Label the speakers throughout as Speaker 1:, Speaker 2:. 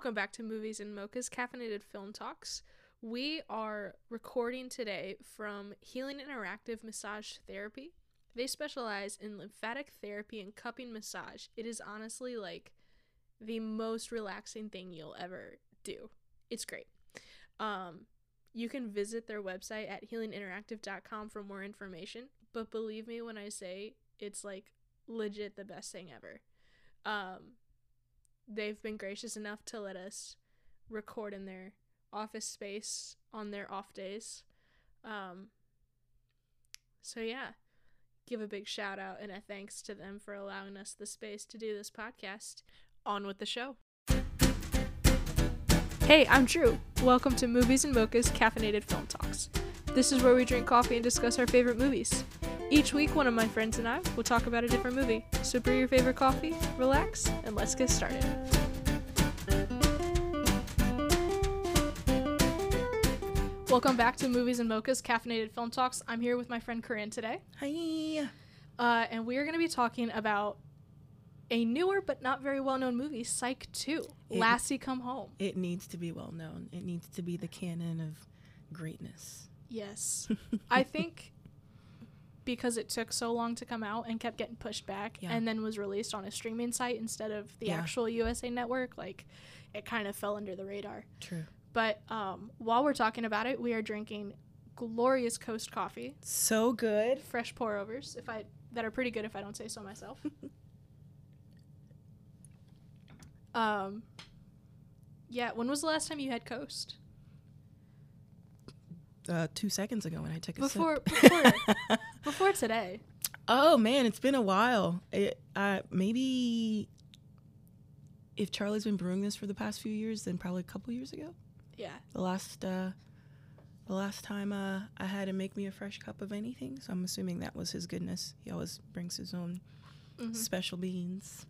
Speaker 1: welcome back to Movies and Mocha's Caffeinated Film Talks. We are recording today from Healing Interactive Massage Therapy. They specialize in lymphatic therapy and cupping massage. It is honestly like the most relaxing thing you'll ever do. It's great. Um, you can visit their website at healinginteractive.com for more information, but believe me when I say it's like legit the best thing ever. Um, they've been gracious enough to let us record in their office space on their off days. Um, so yeah, give a big shout out and a thanks to them for allowing us the space to do this podcast. On with the show. Hey, I'm Drew. Welcome to Movies and Mocha's Caffeinated Film Talks. This is where we drink coffee and discuss our favorite movies. Each week, one of my friends and I will talk about a different movie. So brew your favorite coffee, relax, and let's get started. Welcome back to Movies and Mocha's Caffeinated Film Talks. I'm here with my friend Corinne today,
Speaker 2: Hi.
Speaker 1: uh, and we are going to be talking about a newer but not very well known movie, Psych 2
Speaker 2: It-
Speaker 1: Lassie Come Home.
Speaker 2: It needs to be well known. It needs to be the canon of greatness.
Speaker 1: Yes. I think because it took so long to come out and kept getting pushed back
Speaker 2: Yeah.
Speaker 1: and then was released on a streaming site instead of the
Speaker 2: Yeah.
Speaker 1: actual USA network, like it kind of fell under the radar.
Speaker 2: True.
Speaker 1: But um, while we're talking about it, we are drinking glorious Coast coffee,
Speaker 2: So good.
Speaker 1: fresh pour overs, if I that are pretty good if I don't say so myself. um yeah, when was the last time you had Coast?
Speaker 2: Uh, two seconds ago when I took a
Speaker 1: Before
Speaker 2: sip.
Speaker 1: before before today.
Speaker 2: oh man, it's been a while. It, uh, maybe if Charlie's been brewing this for the past few years, then probably a couple years ago.
Speaker 1: Yeah.
Speaker 2: The last, uh, the last time uh, I had to make me a fresh cup of anything. So I'm assuming that was his goodness. He always brings his own
Speaker 1: Mhm.
Speaker 2: special beans.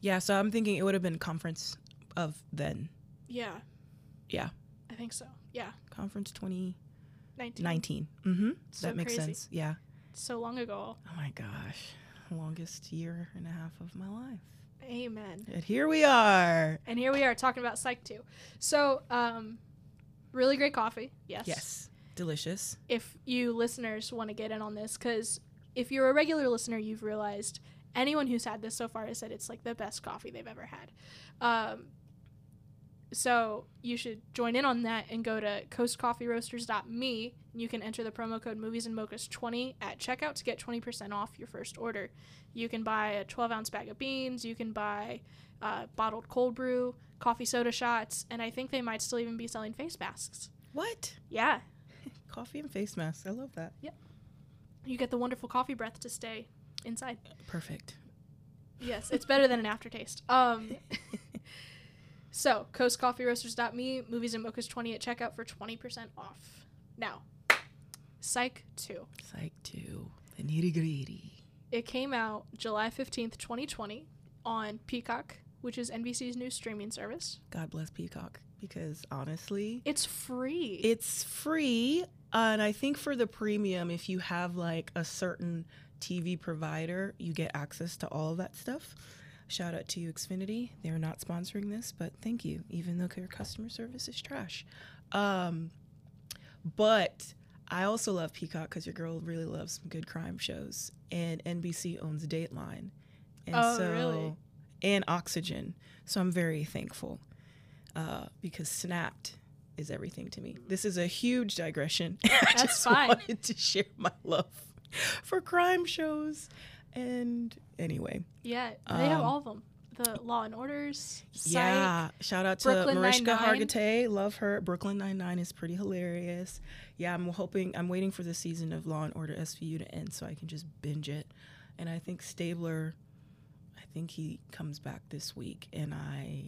Speaker 2: Yeah, so I'm thinking it would have been conference of then.
Speaker 1: Yeah.
Speaker 2: Yeah.
Speaker 1: I think so. Yeah.
Speaker 2: Conference 2019.
Speaker 1: 19.
Speaker 2: Mm-hmm.
Speaker 1: So
Speaker 2: that makes
Speaker 1: crazy.
Speaker 2: sense. Yeah.
Speaker 1: So long ago.
Speaker 2: Oh my gosh. Longest year and a half of my life.
Speaker 1: Amen.
Speaker 2: And here we are.
Speaker 1: And here we are talking about Psych 2. So, um, really great coffee. Yes.
Speaker 2: Yes. Delicious.
Speaker 1: If you listeners want to get in on this, because if you're a regular listener, you've realized anyone who's had this so far has said it's like the best coffee they've ever had. Um, so you should join in on that and go to coastcoffeeroasters.me and you can enter the promo code movies and mochas 20 at checkout to get 20% off your first order you can buy a 12 ounce bag of beans you can buy uh, bottled cold brew coffee soda shots and i think they might still even be selling face masks
Speaker 2: What?
Speaker 1: yeah
Speaker 2: Coffee and face masks. I love that. Yep.
Speaker 1: You get the wonderful coffee breath to stay inside
Speaker 2: Perfect.
Speaker 1: yes it's better than an aftertaste um So, coastcoffeeroasters.me, movies and mochas 20 at checkout for 20% off. Now, Psych 2.
Speaker 2: Psych 2. The nitty gritty.
Speaker 1: It came out July 15th, 2020 on Peacock, which is NBC's new streaming service.
Speaker 2: God bless Peacock. Because honestly,
Speaker 1: It's free.
Speaker 2: It's free, uh, and I think for the premium, if you have like a certain TV provider, you get access to all of that stuff. Shout out to you, Xfinity. They're not sponsoring this, but thank you, even though their customer service is trash. Um, but I also love Peacock because your girl really loves some good crime shows, and NBC owns Dateline, and
Speaker 1: Oh,
Speaker 2: so
Speaker 1: really?
Speaker 2: and Oxygen. So I'm very thankful uh, because Snapped is everything to me. This is a huge digression. I
Speaker 1: That's
Speaker 2: just
Speaker 1: fine.
Speaker 2: wanted to share my love for crime shows. And anyway,
Speaker 1: yeah, they have
Speaker 2: um,
Speaker 1: all of them. The Law and Orders, Psych.
Speaker 2: yeah, shout out to
Speaker 1: Brooklyn
Speaker 2: Mariska. Hargitay. Love her. Brooklyn Nine Nine is pretty hilarious. Yeah, I'm hoping. I'm waiting for the season of Law and Order SVU to end so I can just binge it. And I think Stabler, I think he comes back this week, and I,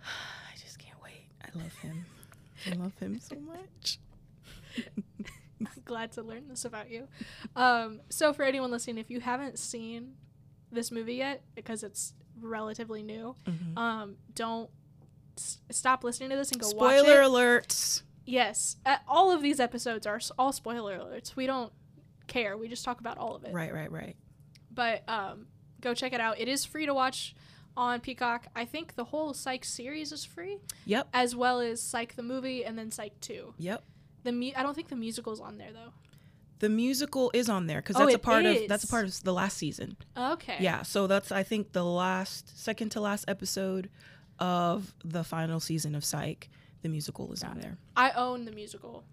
Speaker 2: I just can't wait. I love him. I love him so much.
Speaker 1: glad to learn this about you. Um, so for anyone listening, if you haven't seen this movie yet, because it's relatively new,
Speaker 2: Mhm.
Speaker 1: um, don't s- stop listening to this and go
Speaker 2: Spoiler
Speaker 1: watch it.
Speaker 2: Spoiler alerts.
Speaker 1: Yes, uh, all of these episodes are all spoiler alerts. We don't care. We just talk about all of it.
Speaker 2: Right, right, right.
Speaker 1: But um, go check it out. It is free to watch on Peacock. I think the whole Psych series is free,
Speaker 2: Yep.
Speaker 1: as well as Psych the movie and then Psych 2.
Speaker 2: Yep.
Speaker 1: The mu- I don't think the musical's on there though.
Speaker 2: The musical is on there because
Speaker 1: Oh,
Speaker 2: that's a
Speaker 1: it
Speaker 2: part of that's a part of the last season.
Speaker 1: Okay.
Speaker 2: Yeah, so that's I think the last second to last episode of the final season of Psych. The musical is on there.
Speaker 1: I own the musical,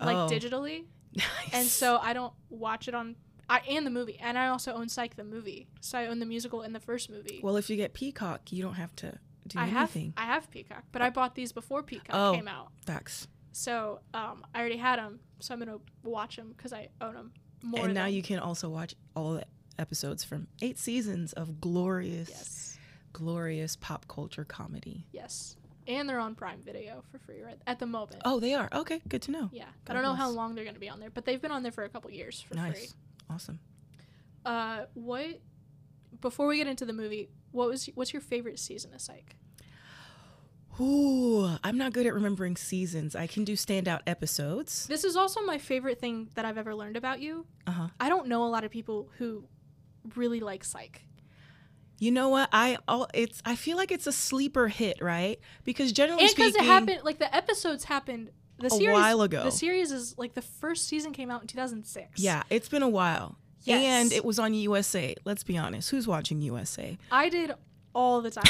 Speaker 1: like
Speaker 2: Oh,
Speaker 1: digitally,
Speaker 2: nice.
Speaker 1: and so I don't watch it on. I and the movie, and I also own Psych the movie, so I own the musical and the first movie.
Speaker 2: well, if you get Peacock, you don't have to do
Speaker 1: I have
Speaker 2: anything.
Speaker 1: I have Peacock, but I oh. bought these before Peacock
Speaker 2: Oh.
Speaker 1: came out,
Speaker 2: Facts.
Speaker 1: So um, I already had them, so I'm gonna watch them because I own them more.
Speaker 2: and now you can also watch all the episodes from eight seasons of glorious,
Speaker 1: yes,
Speaker 2: glorious pop culture comedy.
Speaker 1: yes, and they're on Prime Video for free right at the moment.
Speaker 2: Oh, they are okay. Good to know.
Speaker 1: Yeah, I don't know how long they're gonna be on there, but they've been on there for a couple years for
Speaker 2: nice,
Speaker 1: free.
Speaker 2: awesome.
Speaker 1: Uh, what? Before we get into the movie, what was what's your favorite season of Psych?
Speaker 2: Ooh, I'm not good at remembering seasons. I can do standout episodes.
Speaker 1: This is also my favorite thing that I've ever learned about you.
Speaker 2: Uh huh.
Speaker 1: I don't know a lot of people who really like Psych.
Speaker 2: You know what? I all it's. I feel like it's a sleeper hit, right? Because generally
Speaker 1: And because it happened, like the episodes happened. The
Speaker 2: A
Speaker 1: series,
Speaker 2: while ago.
Speaker 1: The series is like the first season came out in 2006.
Speaker 2: Yeah, it's been a while.
Speaker 1: Yes.
Speaker 2: And it was on USA. Let's be honest. Who's watching USA?
Speaker 1: I did all the time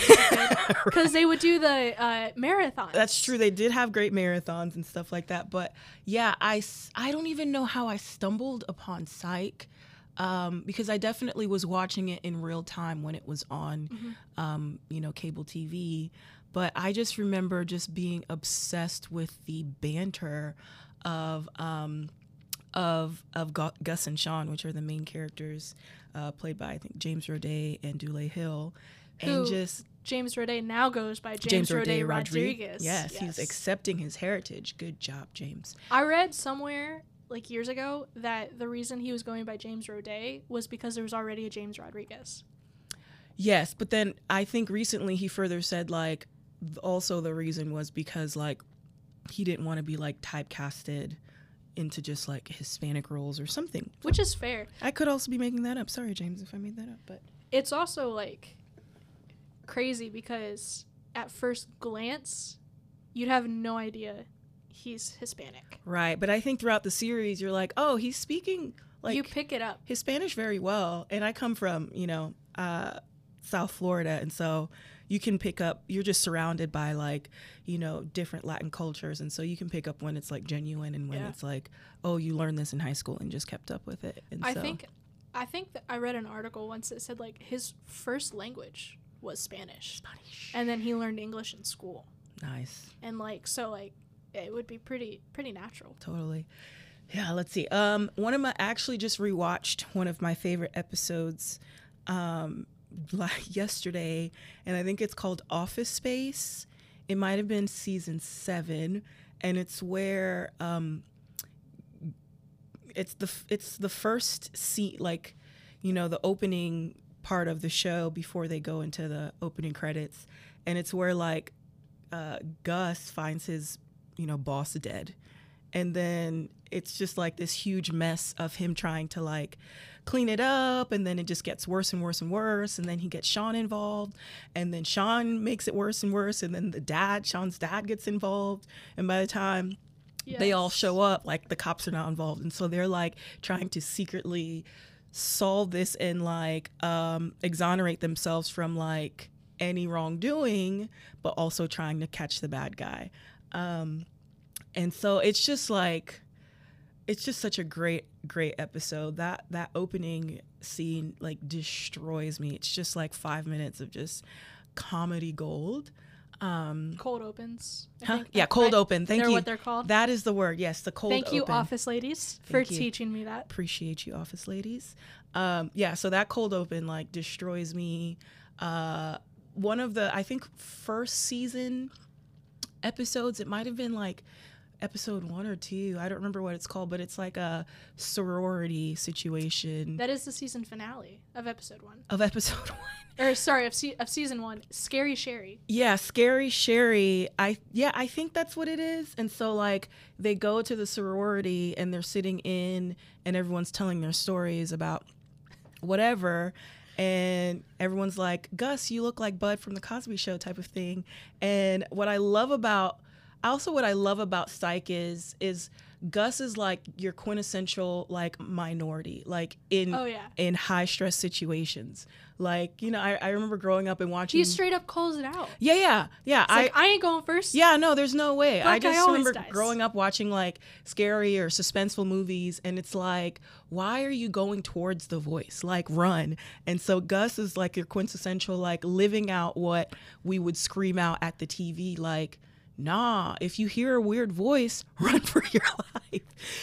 Speaker 1: because they would do the uh, marathons.
Speaker 2: That's true. They did have great marathons and stuff like that. But yeah, I, I don't even know how I stumbled upon Psych um, because I definitely was watching it in real time when it was on,
Speaker 1: Mm-hmm.
Speaker 2: um, you know, cable TV. But I just remember just being obsessed with the banter of um, of of Gu- Gus and Sean, which are the main characters, uh, played by I think James Roday and Dule Hill, and just
Speaker 1: James Roday now goes by
Speaker 2: James
Speaker 1: James, Roday
Speaker 2: Roday
Speaker 1: Rodriguez.
Speaker 2: Yes, he's accepting his heritage. Good job, James.
Speaker 1: I read somewhere like years ago that the reason he was going by James Roday was because there was already a James Rodriguez.
Speaker 2: Yes, but then I think recently he further said like also the reason was because like he didn't want to be like typecasted into just like Hispanic roles or something.
Speaker 1: Which is fair.
Speaker 2: I could also be making that up. Sorry, James, if I made that up, but
Speaker 1: It's also like crazy because at first glance, you'd have no idea he's Hispanic.
Speaker 2: right. But I think throughout the series, you're like, oh, he's speaking like
Speaker 1: you pick it up.
Speaker 2: his Spanish very well, and I come from you know uh, South Florida, and so you can pick up. You're just surrounded by like you know different Latin cultures, and so you can pick up when it's like genuine and when
Speaker 1: Yeah.
Speaker 2: it's like oh you learned this in high school and just kept up with it. And
Speaker 1: I
Speaker 2: so,
Speaker 1: think I think that I read an article once that said like his first language was Spanish.
Speaker 2: Spanish.
Speaker 1: And then he learned English in school.
Speaker 2: nice,
Speaker 1: And like so like it would be pretty pretty natural.
Speaker 2: totally. Yeah, let's see. Um, one of my actually just rewatched one of my favorite episodes, um, like yesterday, and I think it's called Office Space. It might have been season seven, and it's where um, it's the it's the first seat like, you know, the opening part of the show before they go into the opening credits, and it's where like uh, Gus finds his you know boss dead, and then it's just like this huge mess of him trying to like clean it up. And then it just gets worse and worse and worse. And then he gets Sean involved. And then Sean makes it worse and worse. And then the dad Sean's dad gets involved. And by the time they all show up like the cops are not involved. And so they're like trying to secretly solve this and like um exonerate themselves from like any wrongdoing but also trying to catch the bad guy. Um and so it's just like it's just such a great great episode. That that opening scene like destroys me. It's just like five minutes of just comedy gold um
Speaker 1: cold opens.
Speaker 2: Huh? yeah cold
Speaker 1: I-
Speaker 2: open thank
Speaker 1: they're
Speaker 2: you
Speaker 1: what they're called.
Speaker 2: that is the word yes the cold
Speaker 1: Thank you,
Speaker 2: open
Speaker 1: office ladies, for
Speaker 2: you.
Speaker 1: teaching me that.
Speaker 2: appreciate you office ladies um yeah so that cold open like destroys me uh one of the i think first season episodes it might have been like episode one or two. I don't remember what it's called but it's like a sorority situation.
Speaker 1: That is the season finale of episode one,
Speaker 2: of episode one.
Speaker 1: Or sorry, of se- of season one. Scary Sherry.
Speaker 2: yeah scary sherry. I yeah i think that's what it is. And so like they go to the sorority and they're sitting in and everyone's telling their stories about whatever. And everyone's like, Gus, you look like Bud from the Cosby Show type of thing. And what I love about, also what I love about Psych is, is Gus is like your quintessential like minority, like in
Speaker 1: Oh, yeah.
Speaker 2: in high stress situations. Like you know, I, I remember growing up and watching.
Speaker 1: He straight up calls it out.
Speaker 2: yeah, yeah, yeah.
Speaker 1: It's
Speaker 2: I
Speaker 1: like, I ain't going first.
Speaker 2: yeah, no, there's no way. I
Speaker 1: Black
Speaker 2: just remember
Speaker 1: dies.
Speaker 2: growing up watching like scary or suspenseful movies, and it's like, why are you going towards the voice? Like, run. And so Gus is like your quintessential, like living out what we would scream out at the TV, like, nah, if you hear a weird voice, run for your life.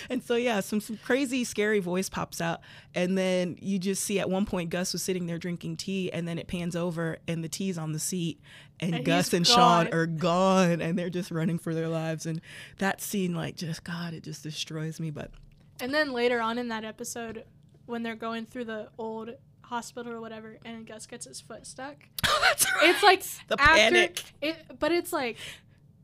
Speaker 2: And so, yeah, some, some crazy, scary voice pops out. And then you just see at one point Gus was sitting there drinking tea, and then it pans over and the tea's on the seat. And,
Speaker 1: And
Speaker 2: Gus and Sean are gone and they're just running for their lives. And that scene, like, just, God, it just destroys me. But
Speaker 1: And then later on in that episode, when they're going through the old hospital or whatever, and Gus gets his foot stuck, oh,
Speaker 2: that's
Speaker 1: it's like
Speaker 2: The
Speaker 1: after
Speaker 2: panic.
Speaker 1: it, but it's like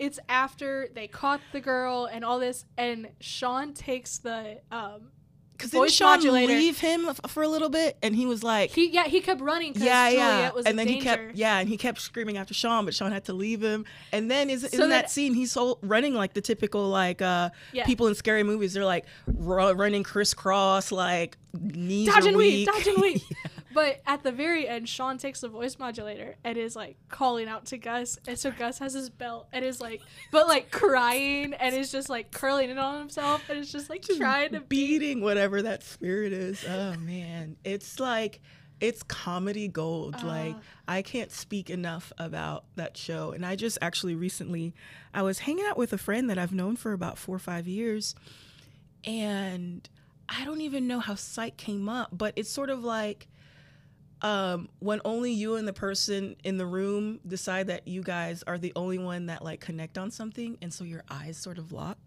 Speaker 1: it's after they caught the girl and all this, and Sean takes the um.
Speaker 2: Because didn't Sean
Speaker 1: modulator.
Speaker 2: leave him f- for a little bit? And he was like,
Speaker 1: He yeah he kept running
Speaker 2: yeah,
Speaker 1: Juliet
Speaker 2: yeah.
Speaker 1: was
Speaker 2: and then
Speaker 1: danger.
Speaker 2: he kept, yeah, and he kept screaming after Sean, but Sean had to leave him. And then is
Speaker 1: So
Speaker 2: in that,
Speaker 1: that-
Speaker 2: scene, he's so running like the typical like uh
Speaker 1: Yeah.
Speaker 2: people in scary movies. They're like ru- running crisscross, like knees
Speaker 1: dodge and weave,
Speaker 2: weak.
Speaker 1: dodge and weave. But at the very end, Sean takes the voice modulator and is like calling out to Gus, and so Gus has his belt and is like, but like crying and is just like curling it on himself and is just like trying to be.
Speaker 2: beating whatever that spirit is. Oh man, it's like it's comedy gold. like
Speaker 1: Uh.
Speaker 2: I can't speak enough about that show. And I just actually recently, I was hanging out with a friend that I've known for about four or five years, and I don't even know how Psych came up, but it's sort of like um, when only you and the person in the room decide that you guys are the only one that like connect on something, and so your eyes sort of lock.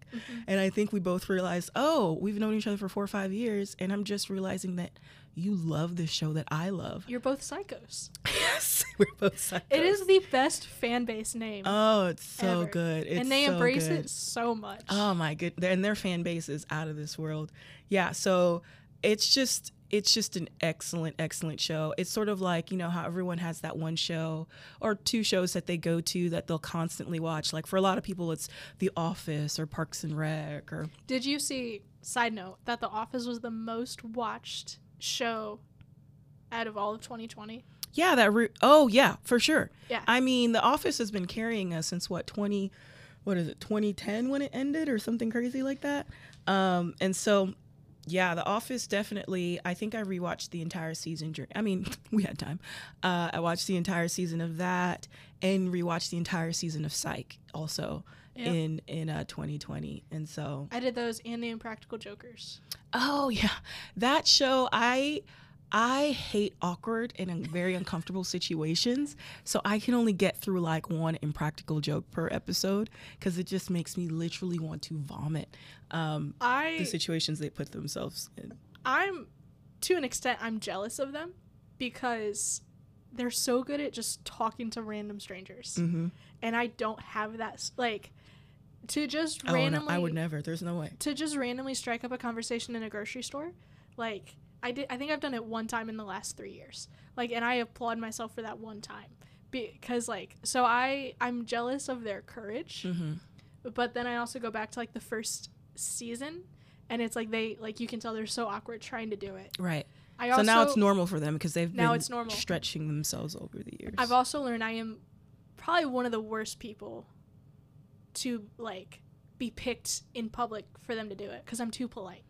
Speaker 2: And I think we both realized, oh, we've known each other for four or five years, and I'm just realizing that you love this show that I love.
Speaker 1: You're both psychos.
Speaker 2: yes, we're both psychos.
Speaker 1: It is the best fan base name,
Speaker 2: Oh, it's so
Speaker 1: ever.
Speaker 2: good. It's
Speaker 1: and they
Speaker 2: so
Speaker 1: embrace
Speaker 2: good.
Speaker 1: it so much.
Speaker 2: Oh my good, and their fan base is out of this world. Yeah, so it's just it's just an excellent excellent show. It's sort of like you know how everyone has that one show or two shows that they go to that they'll constantly watch. Like for a lot of people, it's The Office or Parks and Rec or
Speaker 1: Did you see? Side note that The Office was the most watched show out of all of 2020.
Speaker 2: yeah that. Re- oh yeah, for sure.
Speaker 1: Yeah.
Speaker 2: I mean, The Office has been carrying us since what twenty. What is it, 2010 when it ended, or something crazy like that? Um, and so yeah, The Office definitely. I think I rewatched the entire season. dur- I mean, we had time. Uh, I watched the entire season of that and rewatched the entire season of Psych also
Speaker 1: Yeah.
Speaker 2: in in uh, 2020. And so,
Speaker 1: I did those and the Impractical Jokers.
Speaker 2: oh yeah, that show I. I hate awkward and very uncomfortable situations, so I can only get through like one impractical joke per episode because it just makes me literally want to vomit. Um,
Speaker 1: I
Speaker 2: the situations they put themselves in.
Speaker 1: I'm to an extent I'm jealous of them because they're so good at just talking to random strangers.
Speaker 2: Mm-hmm.
Speaker 1: And I don't have that like to just
Speaker 2: Oh, no,
Speaker 1: randomly
Speaker 2: I would never. There's no way.
Speaker 1: to just randomly strike up a conversation in a grocery store. Like I did I think I've done it one time in the last 3 years. Like and I applaud myself for that one time because like so I I'm jealous of their courage.
Speaker 2: Mm-hmm.
Speaker 1: but then I also go back to like the first season and it's like they like you can tell they're so awkward trying to do it.
Speaker 2: Right.
Speaker 1: I
Speaker 2: so
Speaker 1: also
Speaker 2: now it's normal for them because they've
Speaker 1: Now
Speaker 2: been
Speaker 1: it's normal.
Speaker 2: stretching themselves over the years.
Speaker 1: I've also learned I am probably one of the worst people to like be picked in public for them to do it because I'm too polite.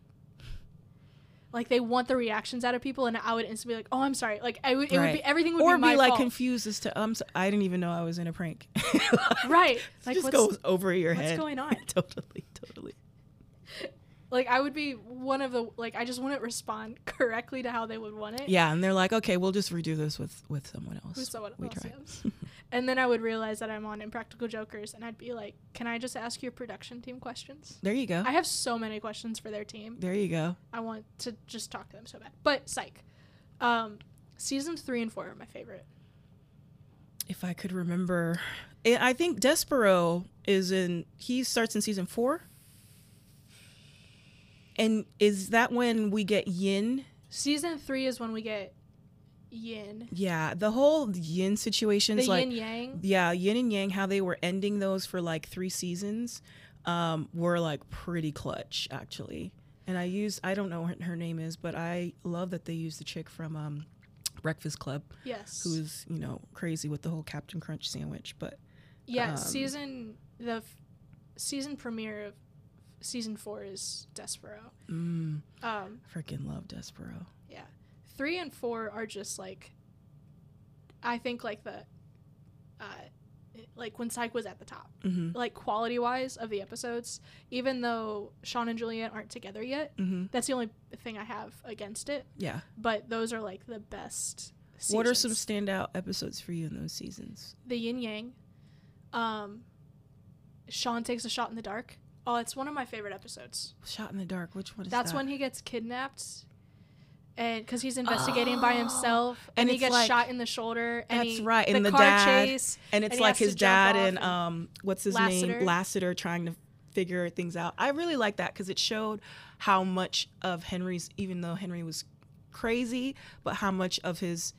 Speaker 1: Like they want the reactions out of people, and I would instantly be like, "Oh, I'm sorry." Like I would, it would be everything would
Speaker 2: or
Speaker 1: be my
Speaker 2: be like
Speaker 1: fault.
Speaker 2: confused as to um, so- I didn't even know I was in a prank.
Speaker 1: right?
Speaker 2: It
Speaker 1: Like
Speaker 2: just goes over your
Speaker 1: what's
Speaker 2: head.
Speaker 1: What's going on?
Speaker 2: totally, totally.
Speaker 1: like I would be one of the like I just wouldn't respond correctly to how they would want it.
Speaker 2: Yeah, and they're like, okay, we'll just redo this with with someone else.
Speaker 1: with someone
Speaker 2: we
Speaker 1: else.
Speaker 2: tried.
Speaker 1: yes. And then I would realize that I'm on Impractical Jokers, and I'd be like, "Can I just ask your production team questions?"
Speaker 2: There you go.
Speaker 1: I have so many questions for their team.
Speaker 2: there you go.
Speaker 1: I want to just talk to them so bad. But psych, um, seasons three and four are my favorite.
Speaker 2: If I could remember, I I think Despereaux is in. He starts in season four. And is that when we get Yin?
Speaker 1: Season three is when we get yin.
Speaker 2: Yeah, the whole yin
Speaker 1: The
Speaker 2: situations, like
Speaker 1: yin yang.
Speaker 2: yeah, yin and yang, how they were ending those for like three seasons, um, were like pretty clutch actually. And I use I don't know what her name is, but I love that they use the chick from um, Breakfast Club,
Speaker 1: Yes.
Speaker 2: who's you know crazy with the whole Captain Crunch sandwich. But
Speaker 1: yeah,
Speaker 2: um,
Speaker 1: season the f- season premiere of season four is Despereaux.
Speaker 2: mm,
Speaker 1: Um,
Speaker 2: freaking love Despereaux.
Speaker 1: yeah, three and four are just like, I think like the, uh, like when Psych was at the top,
Speaker 2: hmm
Speaker 1: like quality wise of the episodes. Even though Sean and Juliet aren't together yet,
Speaker 2: hmm
Speaker 1: that's the only thing I have against it.
Speaker 2: Yeah.
Speaker 1: But those are like the best.
Speaker 2: What are some standout episodes for you in those seasons?
Speaker 1: the yin yang. Um, Sean takes a shot in the dark. Oh, it's one of my favorite episodes.
Speaker 2: Shot in the Dark. Which one is
Speaker 1: That's
Speaker 2: that?
Speaker 1: when he gets kidnapped, and because he's investigating by himself,
Speaker 2: And
Speaker 1: and, he gets
Speaker 2: like-
Speaker 1: shot in the shoulder. And
Speaker 2: That's
Speaker 1: he-
Speaker 2: right,
Speaker 1: The
Speaker 2: and the
Speaker 1: car
Speaker 2: dad-
Speaker 1: chase.
Speaker 2: and it's
Speaker 1: and
Speaker 2: like his dad and
Speaker 1: and-
Speaker 2: um what's his
Speaker 1: Lassiter.
Speaker 2: name Lassiter trying to figure things out. I really like that because it showed how much of Henry's, even though Henry was crazy, but how much of his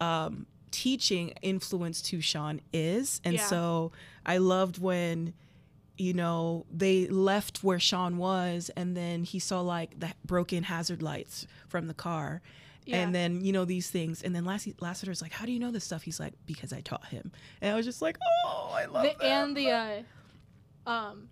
Speaker 2: um, teaching influenced who Sean is, and
Speaker 1: Yeah.
Speaker 2: so I loved when. You know, they left where Sean was, and then he saw like the broken hazard lights from the car.
Speaker 1: Yeah.
Speaker 2: And then, you know, these things. And then Lass- Lassiter's like, How do you know this stuff? He's like, Because I taught him. And I was just like, Oh, I love
Speaker 1: the,
Speaker 2: that.
Speaker 1: and the uh, um,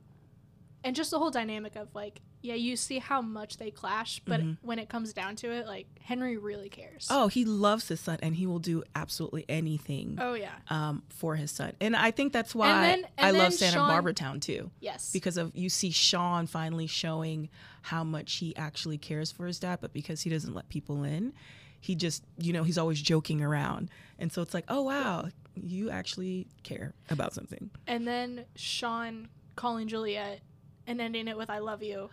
Speaker 1: and just the whole dynamic of like, yeah, you see how much they clash, but
Speaker 2: Mhm.
Speaker 1: when it comes down to it, like Henry really cares.
Speaker 2: Oh, he loves his son and he will do absolutely anything
Speaker 1: Oh yeah.
Speaker 2: um, for his son. And I think that's why
Speaker 1: then-
Speaker 2: I love Santa
Speaker 1: Sean-
Speaker 2: Barbara Town too.
Speaker 1: Yes.
Speaker 2: Because of you see Sean finally showing how much he actually cares for his dad, but because he doesn't let people in, he just, you know, he's always joking around. And so it's like, oh, wow, you actually care about something.
Speaker 1: and then Sean calling Juliet and ending it with "I love you,"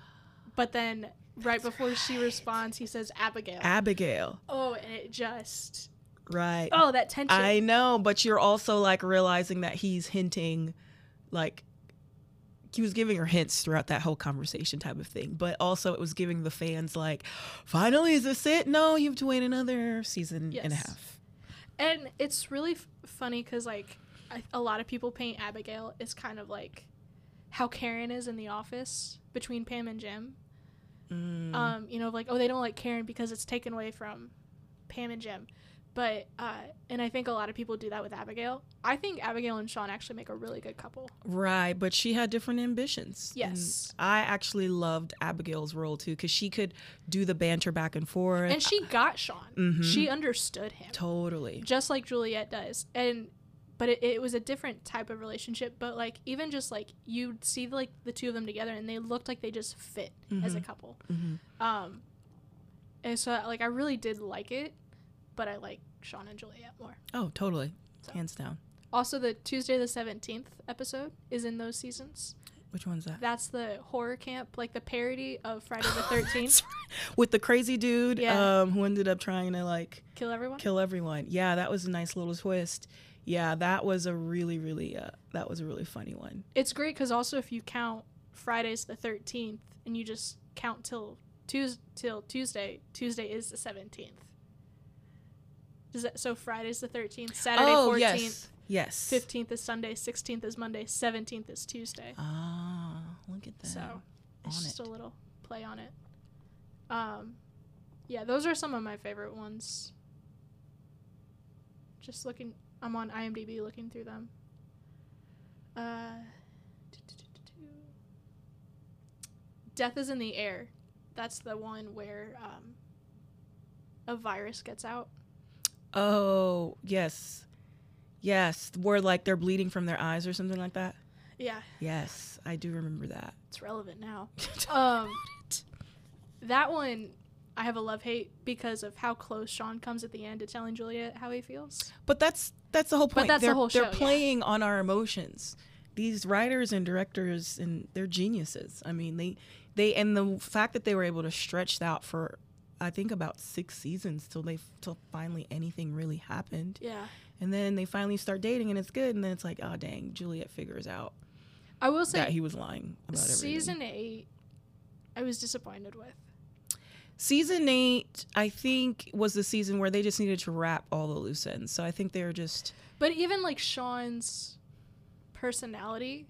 Speaker 1: but then right before she responds, he says Abigail.
Speaker 2: Abigail,
Speaker 1: oh, and it just
Speaker 2: right.
Speaker 1: oh that tension.
Speaker 2: I know, but you're also like realizing that he's hinting, like, he was giving her hints throughout that whole conversation type of thing. But also, it was giving the fans, like, finally, is this it? No, you have to wait another season and a half.
Speaker 1: And it's really f- funny because like I, a lot of people paint Abigail as kind of like how Karen is in The Office between Pam and Jim.
Speaker 2: Mm.
Speaker 1: Um, you know, like oh they don't like Karen because it's taken away from Pam and Jim. But uh, and I think a lot of people do that with Abigail. I think Abigail and Sean actually make a really good couple.
Speaker 2: Right, but she had different ambitions. And
Speaker 1: Yes.
Speaker 2: I actually loved Abigail's role too because she could do the banter back and forth.
Speaker 1: And she got Sean.
Speaker 2: Mhm.
Speaker 1: She understood him.
Speaker 2: totally.
Speaker 1: just like Juliet does. And but it, it was a different type of relationship. But like even just like you'd see like the two of them together, and they looked like they just fit as a
Speaker 2: Mhm.
Speaker 1: couple.
Speaker 2: hmm
Speaker 1: Um, and so like I really did like it, but I like Sean and Juliet more.
Speaker 2: Oh, totally.
Speaker 1: So.
Speaker 2: Hands down.
Speaker 1: Also, the Tuesday the seventeenth episode is in those seasons.
Speaker 2: Which one's that?
Speaker 1: That's the horror camp, like the parody of Friday the Thirteenth.
Speaker 2: With the crazy dude
Speaker 1: Yeah.
Speaker 2: um, who ended up trying to like
Speaker 1: Kill everyone.
Speaker 2: kill everyone. Yeah, that was a nice little twist. Yeah, that was a really, really, uh, that was a really funny one.
Speaker 1: It's great because also if you count Fridays the thirteenth and you just count till Tues till Tuesday, Tuesday is the seventeenth. Does that so Friday's the thirteenth, Saturday
Speaker 2: oh,
Speaker 1: fourteenth,
Speaker 2: yes. Yes.
Speaker 1: fifteenth is Sunday, sixteenth is Monday, seventeenth is Tuesday.
Speaker 2: Ah, look at that.
Speaker 1: So it's
Speaker 2: on
Speaker 1: just
Speaker 2: it.
Speaker 1: a little play on it. Um, yeah, those are some of my favorite ones. Just looking, I'm on IMDb looking through them. Uh, Death is in the air. That's the one where um, a virus gets out.
Speaker 2: Oh, yes. Yes, where like they're bleeding from their eyes or something like that.
Speaker 1: Yeah,
Speaker 2: Yes, I do remember that.
Speaker 1: it's relevant now. Um, that one, I have a love hate because of how close Sean comes at the end to telling Juliet how he feels.
Speaker 2: But that's that's the whole point.
Speaker 1: that's
Speaker 2: they're,
Speaker 1: whole
Speaker 2: They're
Speaker 1: show, yeah.
Speaker 2: playing on our emotions. These writers and directors and they're geniuses. I mean, they they and the fact that they were able to stretch that for I think about 6 seasons till they till finally anything really happened.
Speaker 1: Yeah.
Speaker 2: And then they finally start dating and it's good and then it's like, "Oh dang, Juliet figures out
Speaker 1: I will say that
Speaker 2: he was lying about everything."
Speaker 1: season eight, I was disappointed with.
Speaker 2: Season eight, I think, was the season where they just needed to wrap all the loose ends. So I think they were just.
Speaker 1: But even like Sean's personality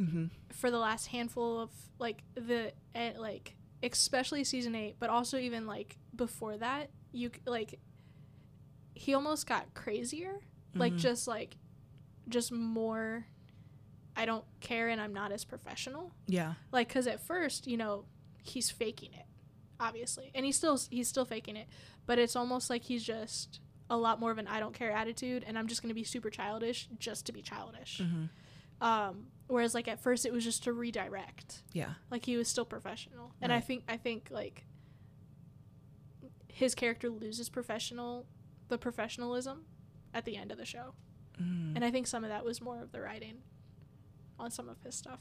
Speaker 2: mhm.
Speaker 1: for the last handful of like the like especially season 8 but also even like before that you like he almost got crazier like
Speaker 2: Mhm.
Speaker 1: just like just more I don't care and I'm not as professional
Speaker 2: Yeah.
Speaker 1: like cuz at first you know he's faking it obviously. And he's still he's still faking it. But it's almost like he's just a lot more of an I don't care attitude and I'm just going to be super childish just to be childish.
Speaker 2: Hmm
Speaker 1: um whereas like at first it was just to redirect.
Speaker 2: Yeah.
Speaker 1: like he was still professional. And i think i think like his character loses professional the professionalism at the end of the show.
Speaker 2: Mm.
Speaker 1: and i think some of that was more of the writing on some of his stuff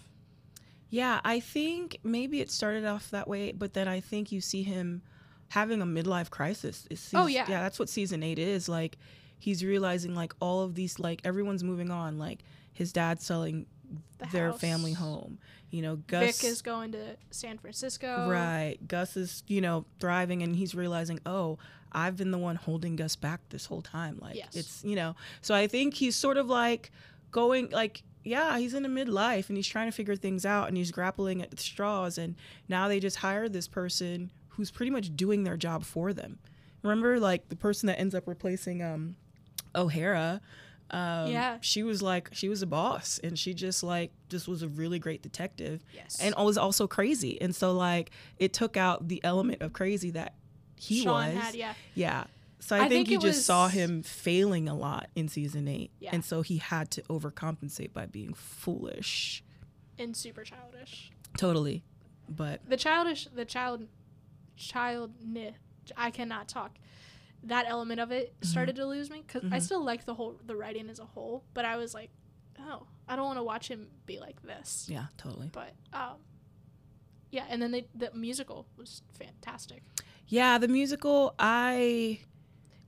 Speaker 2: Yeah, I think maybe it started off that way, but then I think you see him having a midlife crisis.
Speaker 1: Oh, yeah.
Speaker 2: yeah. That's what season eight is. Like, he's realizing like all of these like everyone's moving on. Like his dad's selling
Speaker 1: the
Speaker 2: their
Speaker 1: house.
Speaker 2: family home. You know, Gus
Speaker 1: Vick is going to san francisco
Speaker 2: right. Gus is you know thriving, and he's realizing, oh, I've been the one holding Gus back this whole time. Like
Speaker 1: Yes.
Speaker 2: it's you know. So I think he's sort of like going like yeah, he's in a midlife and he's trying to figure things out and he's grappling at the straws. And now they just hire this person who's pretty much doing their job for them. Remember, like the person that ends up replacing um, O'Hara. Um,
Speaker 1: Yeah.
Speaker 2: she was like she was a boss and she just like just was a really great detective
Speaker 1: yes
Speaker 2: and was also crazy and so like it took out the element of crazy that he
Speaker 1: Sean
Speaker 2: was
Speaker 1: had yeah
Speaker 2: yeah. So I,
Speaker 1: I
Speaker 2: think,
Speaker 1: think
Speaker 2: you just saw him failing a lot in season eight.
Speaker 1: Yeah.
Speaker 2: And so he had to overcompensate by being foolish.
Speaker 1: and super childish
Speaker 2: Totally. But
Speaker 1: the childish the child child i cannot talk that element of it
Speaker 2: Mm-hmm.
Speaker 1: started to lose me because i
Speaker 2: Mhm.
Speaker 1: still liked the whole the writing as a whole but i was like oh i don't want to watch him be like this
Speaker 2: yeah, totally.
Speaker 1: but um yeah and then they, the musical was fantastic
Speaker 2: Yeah, the musical, I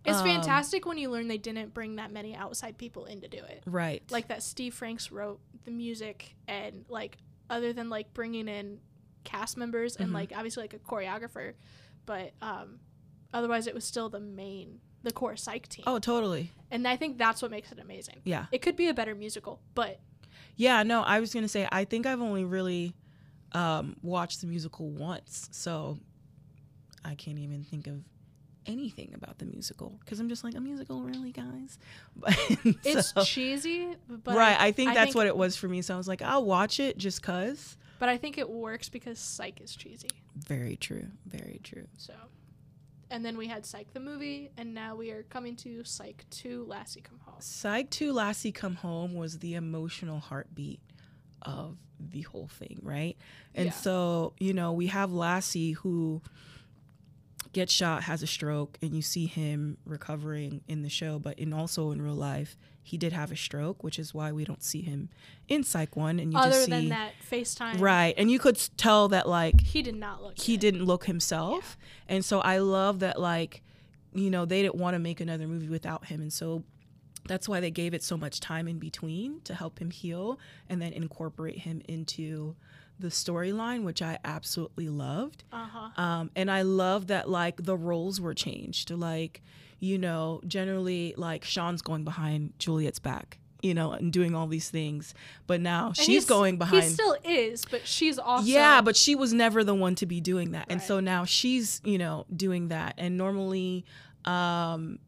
Speaker 1: it's
Speaker 2: Um,
Speaker 1: fantastic when you learn they didn't bring that many outside people in to do it
Speaker 2: right.
Speaker 1: like that steve franks wrote the music and like other than like bringing in cast members and
Speaker 2: Mhm.
Speaker 1: like obviously like a choreographer but um otherwise it was still the main the core psych team
Speaker 2: Oh, totally.
Speaker 1: and i think that's what makes it amazing
Speaker 2: Yeah.
Speaker 1: it could be a better musical but
Speaker 2: Yeah, no, I was gonna say I think I've only really um, watched the musical once, so I can't even think of anything about the musical because I'm just like a musical, really, guys. But
Speaker 1: it's
Speaker 2: so-
Speaker 1: cheesy but
Speaker 2: right. I think
Speaker 1: I
Speaker 2: that's
Speaker 1: think-
Speaker 2: what it was for me. So I was like, I'll watch it just cause.
Speaker 1: but i think it works because psych is cheesy
Speaker 2: Very true. Very true.
Speaker 1: so and then we had psych the movie and now we are coming to psych 2 lassie come home
Speaker 2: Psych 2 Lassie Come Home was the emotional heartbeat of the whole thing, right? And
Speaker 1: Yeah.
Speaker 2: so, you know, we have Lassie who gets shot, has a stroke, and you see him recovering in the show, but in also in real life, he did have a stroke, which is why we don't see him in Psych 1 and you
Speaker 1: other
Speaker 2: just see
Speaker 1: than that facetime
Speaker 2: Right. And you could tell that like
Speaker 1: he did not look
Speaker 2: he
Speaker 1: good.
Speaker 2: didn't look himself and so i love that like you know they didn't want to make another movie without him and so that's why they gave it so much time in between to help him heal and then incorporate him into the storyline which i absolutely loved
Speaker 1: uh-huh
Speaker 2: um, and I love that like the roles were changed. Like, you know, generally like Sean's going behind Juliet's back, you know, and doing all these things. But now
Speaker 1: And
Speaker 2: she's going behind.
Speaker 1: He still is, but she's also
Speaker 2: yeah, but she was never the one to be doing that. And so now she's, you know, doing that. And normally, um,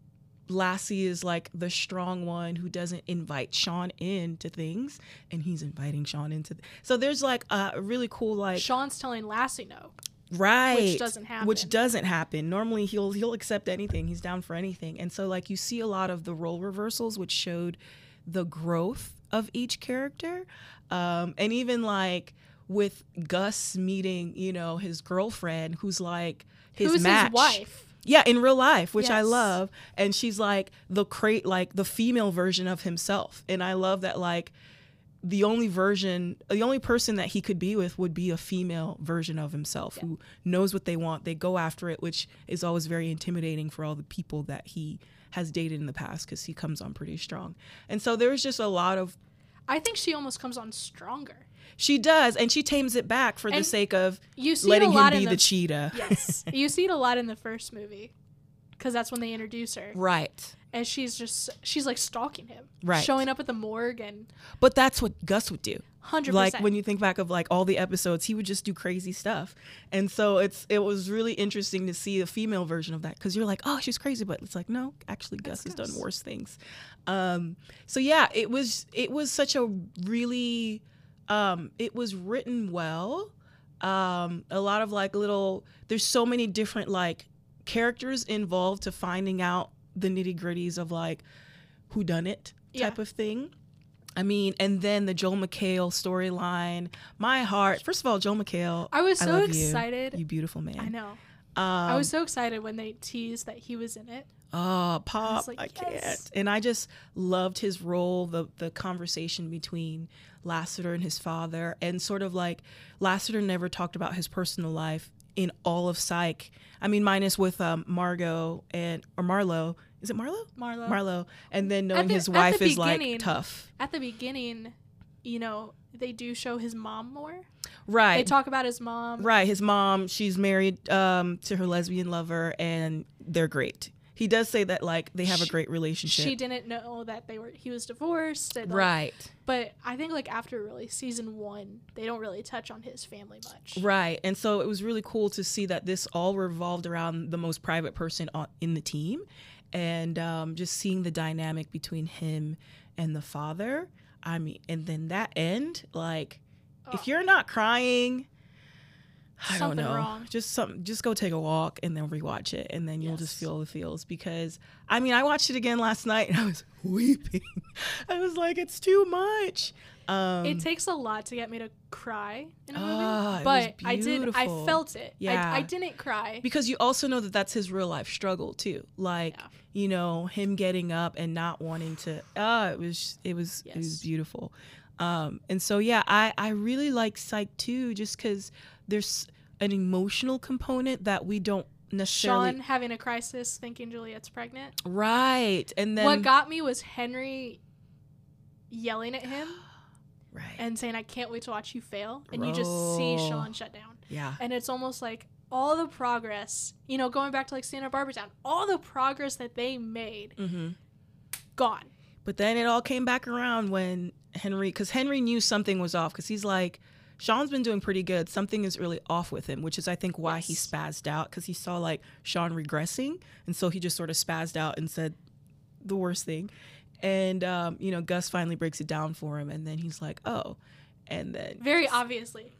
Speaker 2: Lassie is like the strong one who doesn't invite Sean into things, and he's inviting Sean into. Th- so there's like a really cool like
Speaker 1: Sean's telling Lassie no.
Speaker 2: right Which
Speaker 1: doesn't happen.
Speaker 2: which doesn't happen normally he'll he'll accept anything he's down for anything and so like you see a lot of the role reversals which showed the growth of each character um and even like with gus meeting you know his girlfriend who's like his
Speaker 1: Who's
Speaker 2: match
Speaker 1: his wife?
Speaker 2: Yeah, in real life, which I love. And she's like the crate like the female version of himself. And I love that like the only version the only person that he could be with would be a female version of himself who knows what they want. They go after it, which is always very intimidating for all the people that he has dated in the past because he comes on pretty strong. And so there's just a lot of
Speaker 1: I think she almost comes on stronger.
Speaker 2: She does, and she tames it back for the sake of
Speaker 1: You see
Speaker 2: letting him be the,
Speaker 1: the,
Speaker 2: cheetah.
Speaker 1: yes, you see it a lot in the first movie, because that's when they introduce her,
Speaker 2: Right.
Speaker 1: and she's just she's like stalking him,
Speaker 2: Right.
Speaker 1: showing up at the morgue and
Speaker 2: But that's what Gus would do.
Speaker 1: hundred percent.
Speaker 2: Like when you think back of like all the episodes, he would just do crazy stuff. And so it's it was really interesting to see a female version of that because you're like, oh, she's crazy, but it's like no, actually, Gus has
Speaker 1: Gus.
Speaker 2: done worse things. Um, so yeah, it was it was such a really um, it was written well. Um, a lot of like little there's so many different like characters involved to finding out the nitty gritties of like who done it
Speaker 1: Yeah.
Speaker 2: type of thing. I mean, and then the Joel McHale storyline. My heart. First of all, Joel McHale.
Speaker 1: I was
Speaker 2: I
Speaker 1: so
Speaker 2: you.
Speaker 1: excited.
Speaker 2: You beautiful man.
Speaker 1: I know.
Speaker 2: Um,
Speaker 1: I was so excited when they teased that he was in it.
Speaker 2: Oh, Pop, I,
Speaker 1: like,
Speaker 2: can't.
Speaker 1: yes.
Speaker 2: And I just loved his role, the the conversation between Lassiter and his father, and sort of like Lassiter never talked about his personal life in all of Psych. I mean, minus with um, Margot and or Marlowe. Is it Marlowe?
Speaker 1: Marlowe.
Speaker 2: Marlowe, and then knowing
Speaker 1: the-
Speaker 2: his wife is like tough,
Speaker 1: At the beginning, you know, they do show his mom more.
Speaker 2: right?
Speaker 1: They talk about his mom.
Speaker 2: Right, his mom, she's married um, to her lesbian lover, and they're great. He does say that like they have a great relationship.
Speaker 1: She didn't know that they were he was divorced. and, like,
Speaker 2: right,
Speaker 1: But I think like after really season one, they don't really touch on his family much.
Speaker 2: right, and so it was really cool to see that this all revolved around the most private person on, in the team, and um, just seeing the dynamic between him and the father. I mean, and then that end, like,
Speaker 1: Oh.
Speaker 2: if you're not crying. I
Speaker 1: Something
Speaker 2: don't know.
Speaker 1: wrong.
Speaker 2: Just some just go take a walk and then rewatch it and then you'll just feel the feels because I mean I watched it again last night and I was weeping. I was like it's too much. Um
Speaker 1: it takes a lot to get me to cry in a movie,
Speaker 2: Ah,
Speaker 1: but I did. I felt it.
Speaker 2: Yeah.
Speaker 1: I, I didn't cry.
Speaker 2: because you also know that that's his real life struggle too. Like,
Speaker 1: Yeah.
Speaker 2: you know, him getting up and not wanting to ah it was it was it was beautiful. Um and so yeah, I I really like Psych too just cuz there's an emotional component that we don't necessarily
Speaker 1: Sean having a crisis, thinking Juliet's pregnant.
Speaker 2: right. And then
Speaker 1: what got me was Henry yelling at him
Speaker 2: right.
Speaker 1: and saying, "I can't wait to watch you fail," and you just see. Sean shut down.
Speaker 2: yeah.
Speaker 1: and it's almost like all the progress you know going back to like Santa Barbara Town all the progress that they made
Speaker 2: Mhm.
Speaker 1: gone
Speaker 2: But then it all came back around when Henry, because Henry knew something was off, because he's like, Sean's been doing pretty good. Something is really off with him, which is, I think, why he
Speaker 1: Yes.
Speaker 2: spazzed out, because he saw like Sean regressing. And so he just sort of spazzed out and said the worst thing. And, um, you know, Gus finally breaks it down for him. And then he's like, oh. And then,
Speaker 1: very obviously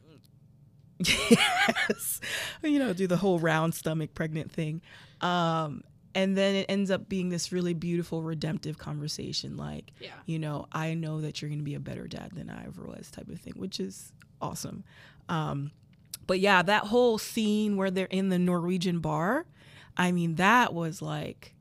Speaker 2: yes, you know, do the whole round stomach pregnant thing. Um, and then it ends up being this really beautiful, redemptive conversation. Like,
Speaker 1: yeah
Speaker 2: you know, I know that you're going to be a better dad than I ever was, type of thing, which is awesome. Um, but yeah, that whole scene where they're in the Norwegian bar, I mean, that was like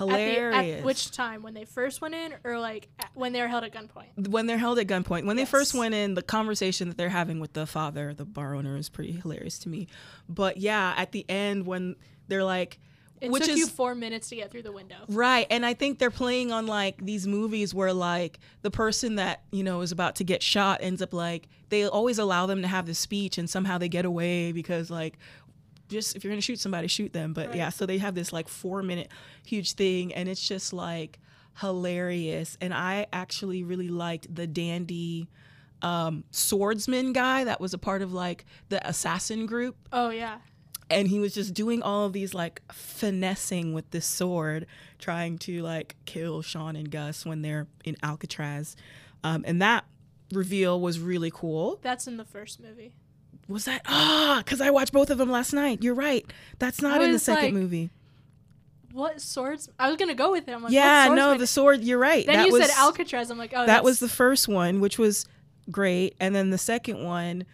Speaker 1: at, the,
Speaker 2: hilarious.
Speaker 1: at which time when they first went in or like at, when they were held at gunpoint
Speaker 2: when they're held at gunpoint, when they first went in, the conversation that they're having with the father, the bar owner, is pretty hilarious to me. But yeah, at the end when they're like,
Speaker 1: it
Speaker 2: which
Speaker 1: took
Speaker 2: is
Speaker 1: you four minutes to get through the window
Speaker 2: Right. And I think they're playing on like these movies where like the person that, you know, is about to get shot ends up like they always allow them to have the speech and somehow they get away because like just if you're going to shoot somebody shoot them. But
Speaker 1: Right.
Speaker 2: yeah, so they have this like 4 minute huge thing and it's just like hilarious and I actually really liked the dandy um swordsman guy that was a part of like the assassin group
Speaker 1: oh yeah
Speaker 2: and he was just doing all of these like finessing with this sword trying to like kill sean and gus when they're in alcatraz. Um, and that reveal was really cool.
Speaker 1: That's in the first movie.
Speaker 2: Was that ah because i watched both of them last night. You're right. That's not in the second
Speaker 1: like,
Speaker 2: movie.
Speaker 1: What swords? I was gonna go with it. I'm like
Speaker 2: yeah no the sword you're right.
Speaker 1: Then
Speaker 2: that
Speaker 1: you
Speaker 2: was
Speaker 1: said alcatraz. I'm like oh
Speaker 2: that was the first one which was great. And then the second one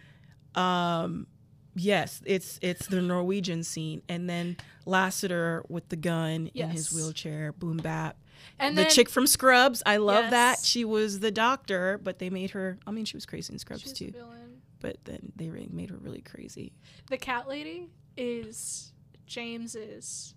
Speaker 2: um yes it's it's the norwegian scene and then lassiter with the gun in his wheelchair boom bap.
Speaker 1: And
Speaker 2: the
Speaker 1: then
Speaker 2: chick from scrubs i love that. She was the doctor but they made her i mean she was crazy in scrubs
Speaker 1: she's a
Speaker 2: too.
Speaker 1: villain.
Speaker 2: but then they made her really crazy.
Speaker 1: The cat lady is james's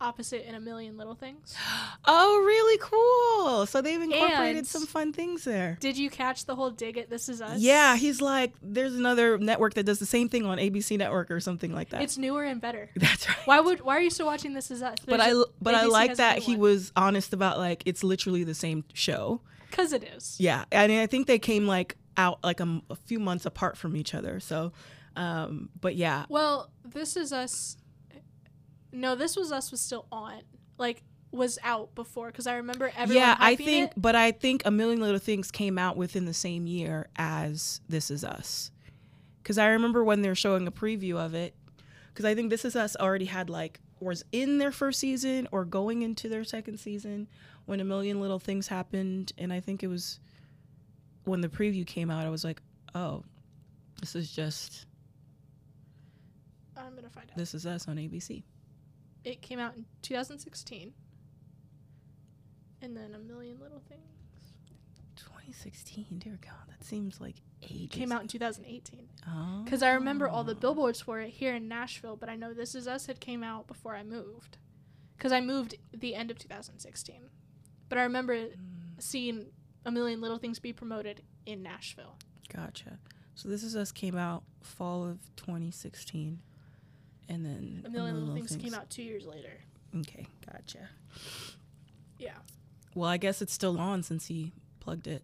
Speaker 1: opposite in a million little things.
Speaker 2: Oh, really cool. So they've incorporated
Speaker 1: And-
Speaker 2: some fun things there.
Speaker 1: Did you catch the whole dig it? This is us.
Speaker 2: Yeah, he's like, there's another network that does the same thing on ABC Network or something like that.
Speaker 1: It's newer and better.
Speaker 2: That's right.
Speaker 1: Why would why are you still watching This Is Us?
Speaker 2: but I but I like that he
Speaker 1: was
Speaker 2: was honest about like it's literally the same show.
Speaker 1: because it is.
Speaker 2: Yeah, I and I think they came like out like a few months apart from each other. So, um, but yeah,
Speaker 1: Well, This Is Us. No, This Was Us was still on. Like was out before because I remember everyone.
Speaker 2: yeah, I think,
Speaker 1: it.
Speaker 2: but I think a million little things came out within the same year as This Is Us, because I remember when they're showing a preview of it, because I think This Is Us already had like was in their first season or going into their second season when a million little things happened, and I think it was when the preview came out. I was like, oh, this is just
Speaker 1: I'm gonna find out.
Speaker 2: This Is Us on ABC.
Speaker 1: It came out in 2016, and then A Million Little Things
Speaker 2: 2016, dear God, that seems like ages.
Speaker 1: came out in 2018.
Speaker 2: Oh.
Speaker 1: Because I remember all the billboards for it here in Nashville, but I know This Is Us had came out before I moved. Because I moved the end of 2016. But I remember
Speaker 2: Mm.
Speaker 1: seeing A Million Little Things be promoted in Nashville.
Speaker 2: Gotcha. So this is us came out fall of 2016, and then
Speaker 1: A Million Little Things came out two years later.
Speaker 2: Okay, gotcha.
Speaker 1: Yeah.
Speaker 2: Well, I guess it's still on since he plugged it.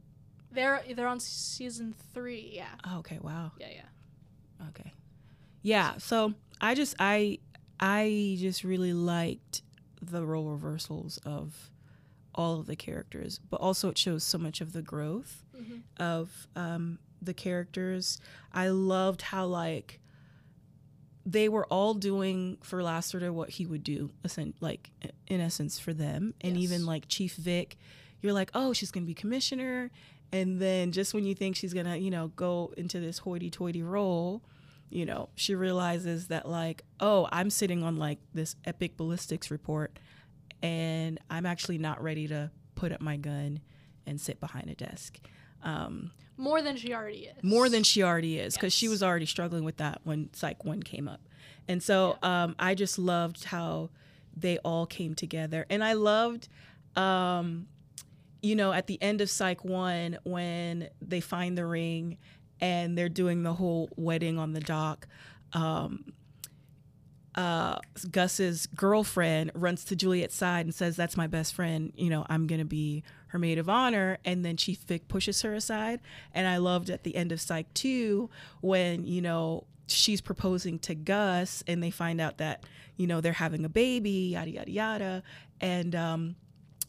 Speaker 1: They're they're on season three. Yeah.
Speaker 2: Oh, okay, wow.
Speaker 1: Yeah. Yeah.
Speaker 2: Okay. Yeah, so I just I I just really liked the role reversals of all of the characters, but also it shows so much of the growth
Speaker 1: hmm
Speaker 2: of um, the characters. I loved how like they were all doing for Lassiter what he would do, like in essence for them, and
Speaker 1: Yes.
Speaker 2: even like Chief Vick, you're like, oh, she's gonna be commissioner, and then just when you think she's gonna, you know, go into this hoity-toity role. You know, she realizes that, like, oh, I'm sitting on like this epic ballistics report, and I'm actually not ready to put up my gun and sit behind a desk. Um,
Speaker 1: More than she already is.
Speaker 2: more than she already is because she was already struggling with that when Psych 1 came up. And so um, I just loved how they all came together. And I loved, um, you know, at the end of Psych 1 when they find the ring and they're doing the whole wedding on the dock. Um, uh, Gus's girlfriend runs to Juliet's side and says, "That's my best friend. You know, I'm gonna be her maid of honor." And then Chief Vick pushes her aside. And I loved at the end of Psych Two when you know she's proposing to Gus, and they find out that you know they're having a baby, yada yada yada, and um,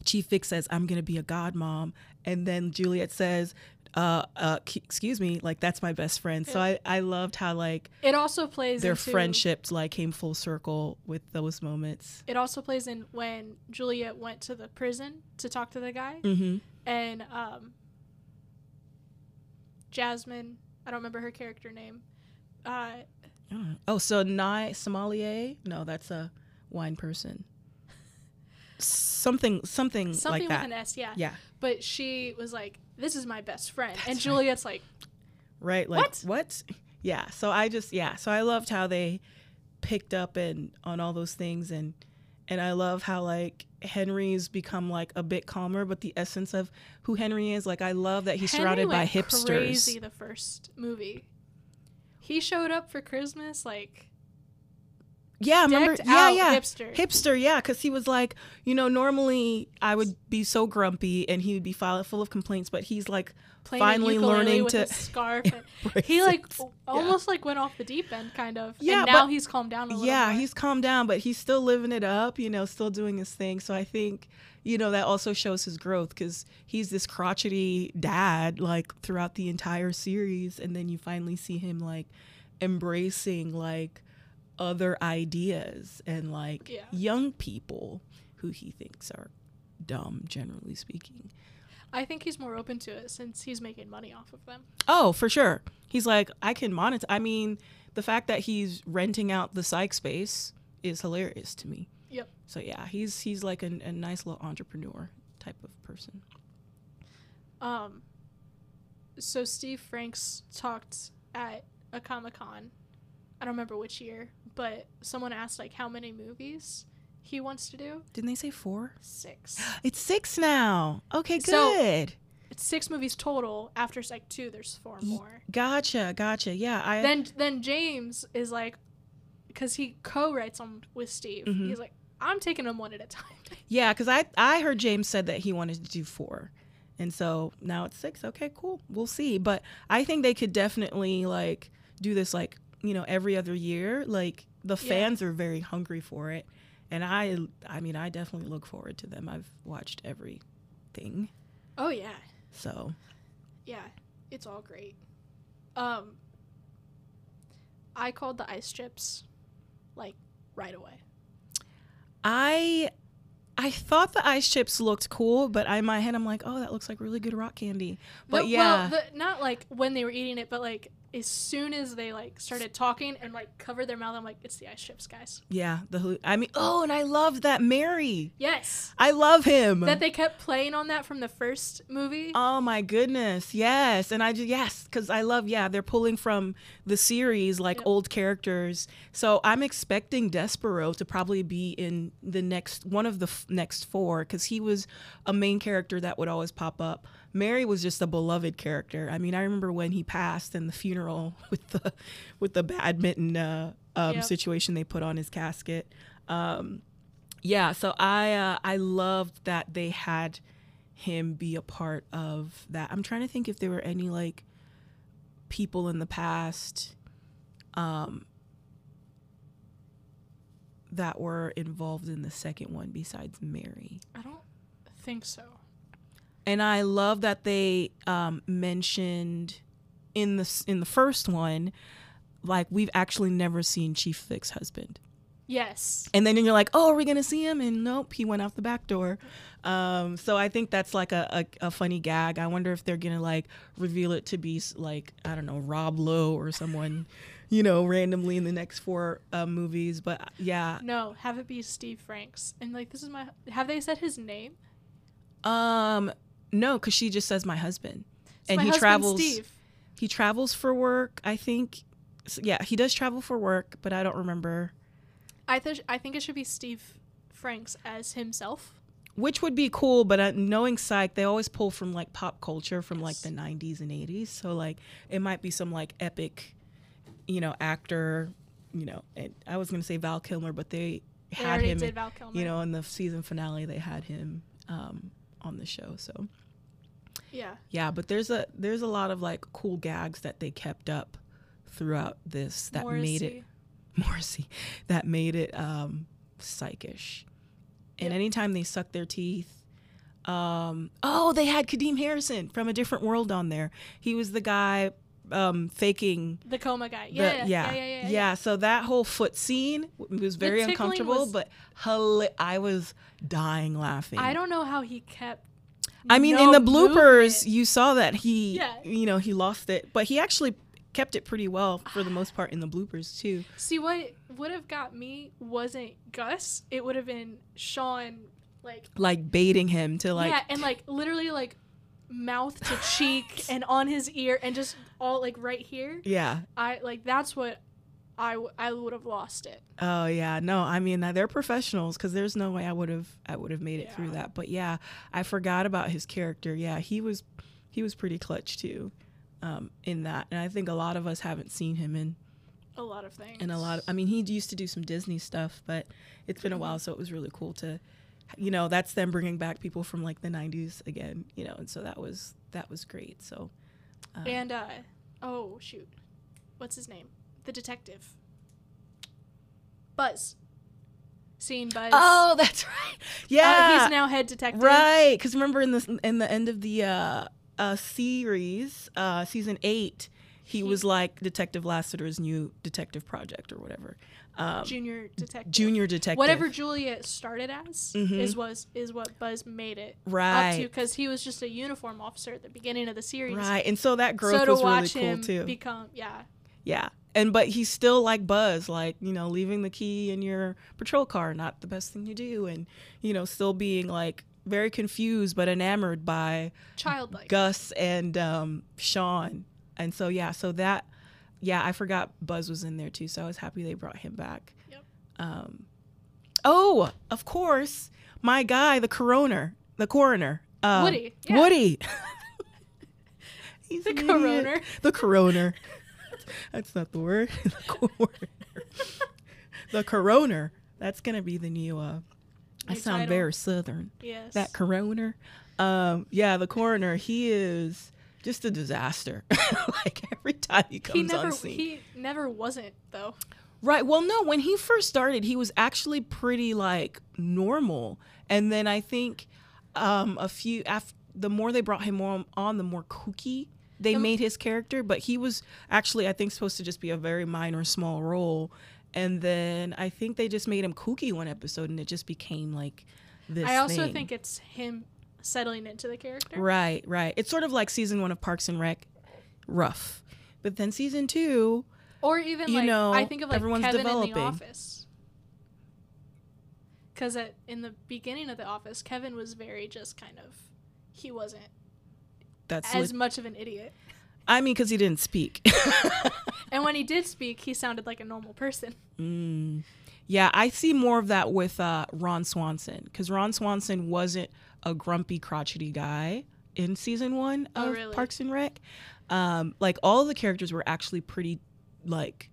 Speaker 2: Chief Vick says, "I'm gonna be a godmom," and then Juliet says. Uh, uh, excuse me, like that's my best friend. So I, I loved how like
Speaker 1: It also plays
Speaker 2: their
Speaker 1: into,
Speaker 2: friendships like came full circle with those moments.
Speaker 1: It also plays in when Juliet went to the prison to talk to the guy,
Speaker 2: Mm-hmm.
Speaker 1: and um, Jasmine. I don't remember her character name. Uh,
Speaker 2: Oh, so Nye Sommelier? No, that's a wine person. Something, something,
Speaker 1: something
Speaker 2: like
Speaker 1: with
Speaker 2: that.
Speaker 1: an S, yeah.
Speaker 2: yeah,
Speaker 1: But she was like, "This is my best friend," and
Speaker 2: That's right.
Speaker 1: Juliet's like,
Speaker 2: right. Like
Speaker 1: What?
Speaker 2: what? Yeah. So I just yeah. So I loved how they picked up and on all those things and and I love how like Henry's become like a bit calmer, but the essence of who Henry is, like I love that he's
Speaker 1: Henry
Speaker 2: surrounded by hipsters.
Speaker 1: Crazy the first movie. He showed up for Christmas like
Speaker 2: Yeah, I
Speaker 1: remember?
Speaker 2: Yeah, yeah.
Speaker 1: hipster.
Speaker 2: Hipster, yeah, because he was like, you know, normally I would be so grumpy and he would be full of complaints, but he's like
Speaker 1: playing
Speaker 2: finally learning to
Speaker 1: scarf. he like o- almost like went off the deep end, kind of.
Speaker 2: Yeah,
Speaker 1: and now
Speaker 2: but-
Speaker 1: he's calmed down a little.
Speaker 2: yeah,
Speaker 1: more.
Speaker 2: he's calmed down, but he's still living it up, you know, still doing his thing. So I think, you know, that also shows his growth because he's this crotchety dad like throughout the entire series, and then you finally see him like embracing like other ideas and like
Speaker 1: Yeah.
Speaker 2: young people who he thinks are dumb, generally speaking.
Speaker 1: I think he's more open to it since he's making money off of them.
Speaker 2: Oh, for sure. He's like, I can monetize. I mean, the fact that he's renting out the psych space is hilarious to me.
Speaker 1: Yep.
Speaker 2: So yeah, he's he's like a, a nice little entrepreneur type of person.
Speaker 1: Um. So Steve Franks talked at a Comic Con. I don't remember which year, but someone asked like how many movies he wants to do.
Speaker 2: Didn't they say four?
Speaker 1: Six.
Speaker 2: It's six now. Okay,
Speaker 1: So-
Speaker 2: good.
Speaker 1: it's six movies total. After Psych two, there's four more.
Speaker 2: Gotcha, gotcha. Yeah, I
Speaker 1: Then then James is like, because he co-writes them with Steve.
Speaker 2: Mhm.
Speaker 1: He's like, I'm taking them one at a time.
Speaker 2: yeah, because I I heard James said that he wanted to do four, and so now it's six. Okay, cool. We'll see. But I think they could definitely like do this like you know every other year. Like the
Speaker 1: Yeah.
Speaker 2: fans are very hungry for it, and I I mean I definitely look forward to them. I've watched everything,
Speaker 1: Oh yeah,
Speaker 2: so
Speaker 1: yeah, it's all great. Um, I called the ice chips, like right away.
Speaker 2: I I thought the ice chips looked cool, but I, in my head I'm like, oh, that looks like really good rock candy. But
Speaker 1: The-
Speaker 2: yeah,
Speaker 1: well, the, not like when they were eating it, but like as soon as they like started talking and like covered their mouth, I'm like, it's the ice chips, guys.
Speaker 2: yeah, the I mean, oh, and I love that Mary.
Speaker 1: Yes,
Speaker 2: I love him.
Speaker 1: that they kept playing on that from the first movie.
Speaker 2: Oh my goodness, yes, and I just yes, because I love yeah, they're pulling from the series like
Speaker 1: Yep.
Speaker 2: old characters. So I'm expecting Despereaux to probably be in the next one of the f- next four because he was a main character that would always pop up. Mary was just a beloved character. I mean, I remember when he passed and the funeral with the with the badminton uh, um,
Speaker 1: Yep.
Speaker 2: situation they put on his casket. Um, yeah, so I uh, I loved that they had him be a part of that. I'm trying to think if there were any like people in the past um that were involved in the second one besides Mary.
Speaker 1: I don't think so.
Speaker 2: And I love that they um mentioned in the in the first one like we've actually never seen Chief Vick's husband.
Speaker 1: Yes.
Speaker 2: And then you're like, oh, are we gonna see him? And nope, he went out the back door. Um, so I think that's like a, a, a funny gag. I wonder if they're gonna like reveal it to be like I don't know Rob Lowe or someone, you know, randomly in the next four uh, movies. But uh, yeah,
Speaker 1: No, have it be Steve Franks. And like this is my have they said his name?
Speaker 2: um, no, because she just says my husband,
Speaker 1: It's
Speaker 2: and
Speaker 1: my
Speaker 2: he
Speaker 1: husband,
Speaker 2: travels.
Speaker 1: Steve.
Speaker 2: He travels for work. I think. So, yeah, he does travel for work, but I don't remember.
Speaker 1: I th- I think it should be Steve Franks as himself.
Speaker 2: which would be cool but uh, knowing psych they always pull from like pop culture from like the 90s and 80s so like it might be some like epic you know actor you know and i was gonna say val kilmer but they
Speaker 1: They
Speaker 2: had him
Speaker 1: did Val Kilmer.
Speaker 2: you know in the season finale they had him um, on the show so
Speaker 1: Yeah.
Speaker 2: yeah but there's a there's a lot of like cool gags that they kept up throughout this that made it
Speaker 1: Morrissey.
Speaker 2: Morrissey that made it um psychish. And
Speaker 1: Yep.
Speaker 2: anytime they suck their teeth, um oh, they had Kadeem Hardison from a different world on there. He was the guy um faking
Speaker 1: The coma guy.
Speaker 2: the,
Speaker 1: Yeah, yeah,
Speaker 2: yeah,
Speaker 1: yeah, yeah,
Speaker 2: yeah, So that whole foot scene was very uncomfortable,
Speaker 1: was-
Speaker 2: but I was dying laughing.
Speaker 1: I don't know how he kept.
Speaker 2: I mean,
Speaker 1: no
Speaker 2: in the bloopers,
Speaker 1: movement.
Speaker 2: you saw that he,
Speaker 1: Yeah.
Speaker 2: you know, he lost it, but he actually kept it pretty well for the most part in the bloopers too.
Speaker 1: See, what would have got me wasn't Gus. It would have been Sean, like
Speaker 2: Like baiting him to like
Speaker 1: yeah, and like literally like mouth to cheek and on his ear and just all like right here.
Speaker 2: yeah.
Speaker 1: I like that's what I w- I would have lost it.
Speaker 2: Oh yeah, no, I mean uh, they're professionals because there's no way I would have I would have made it through that. But yeah, I forgot about his character. Yeah, he was he was pretty clutch too, um, in that, and I think a lot of us haven't seen him in
Speaker 1: A lot of things.
Speaker 2: And a lot. Of, I mean, he used to do some Disney stuff, but it's been a while, so it was really cool to, you know, that's them bringing back people from like the '90s again, you know, and so that was that was great. So uh,
Speaker 1: and uh oh shoot, what's his name? The detective. Buzz. Seeing Buzz.
Speaker 2: oh, that's right.
Speaker 1: Uh,
Speaker 2: Yeah,
Speaker 1: he's now head detective.
Speaker 2: Right, because remember in the in the end of the uh, uh, series, uh, season eight, he,
Speaker 1: He-
Speaker 2: was like Detective Lassiter's new detective project or whatever. Um,
Speaker 1: Junior detective.
Speaker 2: junior detective.
Speaker 1: Whatever Juliet started as
Speaker 2: Mhm.
Speaker 1: is was is what Buzz made it right. up to because he was just a uniform officer at the beginning of the series.
Speaker 2: right, and so that growth
Speaker 1: so to
Speaker 2: was really cool
Speaker 1: him
Speaker 2: too.
Speaker 1: become yeah
Speaker 2: yeah, and but he's still like Buzz, like you know, leaving the key in your patrol car, not the best thing to do, and you know, still being like very confused but enamored by
Speaker 1: childlike.
Speaker 2: Gus and um, Sean. And so yeah, so that yeah, I forgot Buzz was in there too, so I was happy they brought him back.
Speaker 1: Yep.
Speaker 2: Um, Oh, of course, my guy, the coroner, the coroner, uh,
Speaker 1: Woody, yeah.
Speaker 2: Woody. He's
Speaker 1: The coroner.
Speaker 2: The coroner. That's not the word. the coroner. the coroner. That's gonna be the new. uh I sound
Speaker 1: title.
Speaker 2: very southern.
Speaker 1: Yes.
Speaker 2: That coroner. Um, yeah, the coroner. He is just a disaster. like every time he
Speaker 1: he
Speaker 2: comes
Speaker 1: never
Speaker 2: on scene.
Speaker 1: he never wasn't though.
Speaker 2: Right. Well, no, when he first started, he was actually pretty like normal. And then I think um a few after the more they brought him on, on the more kooky they
Speaker 1: Um,
Speaker 2: made his character, but he was actually I think supposed to just be a very minor small role. And then I think they just made him kooky one episode and it just became like this
Speaker 1: I also
Speaker 2: thing.
Speaker 1: think it's him settling into the character.
Speaker 2: Right, right. It's sort of like season 1 of Parks and Rec rough. But then season 2
Speaker 1: Or even
Speaker 2: You
Speaker 1: like
Speaker 2: know,
Speaker 1: I think of like
Speaker 2: everyone's
Speaker 1: Kevin in the office. Cuz in the beginning of the office, Kevin was very just kind of he wasn't
Speaker 2: that's
Speaker 1: as
Speaker 2: lit-
Speaker 1: much of an idiot.
Speaker 2: I mean cuz he didn't speak.
Speaker 1: And when he did speak, he sounded like a normal person.
Speaker 2: Mm. Yeah, I see more of that with uh, Ron Swanson because Ron Swanson wasn't a grumpy, crotchety guy in season one of
Speaker 1: really?
Speaker 2: Parks and Rec. Um, like all the characters were actually pretty like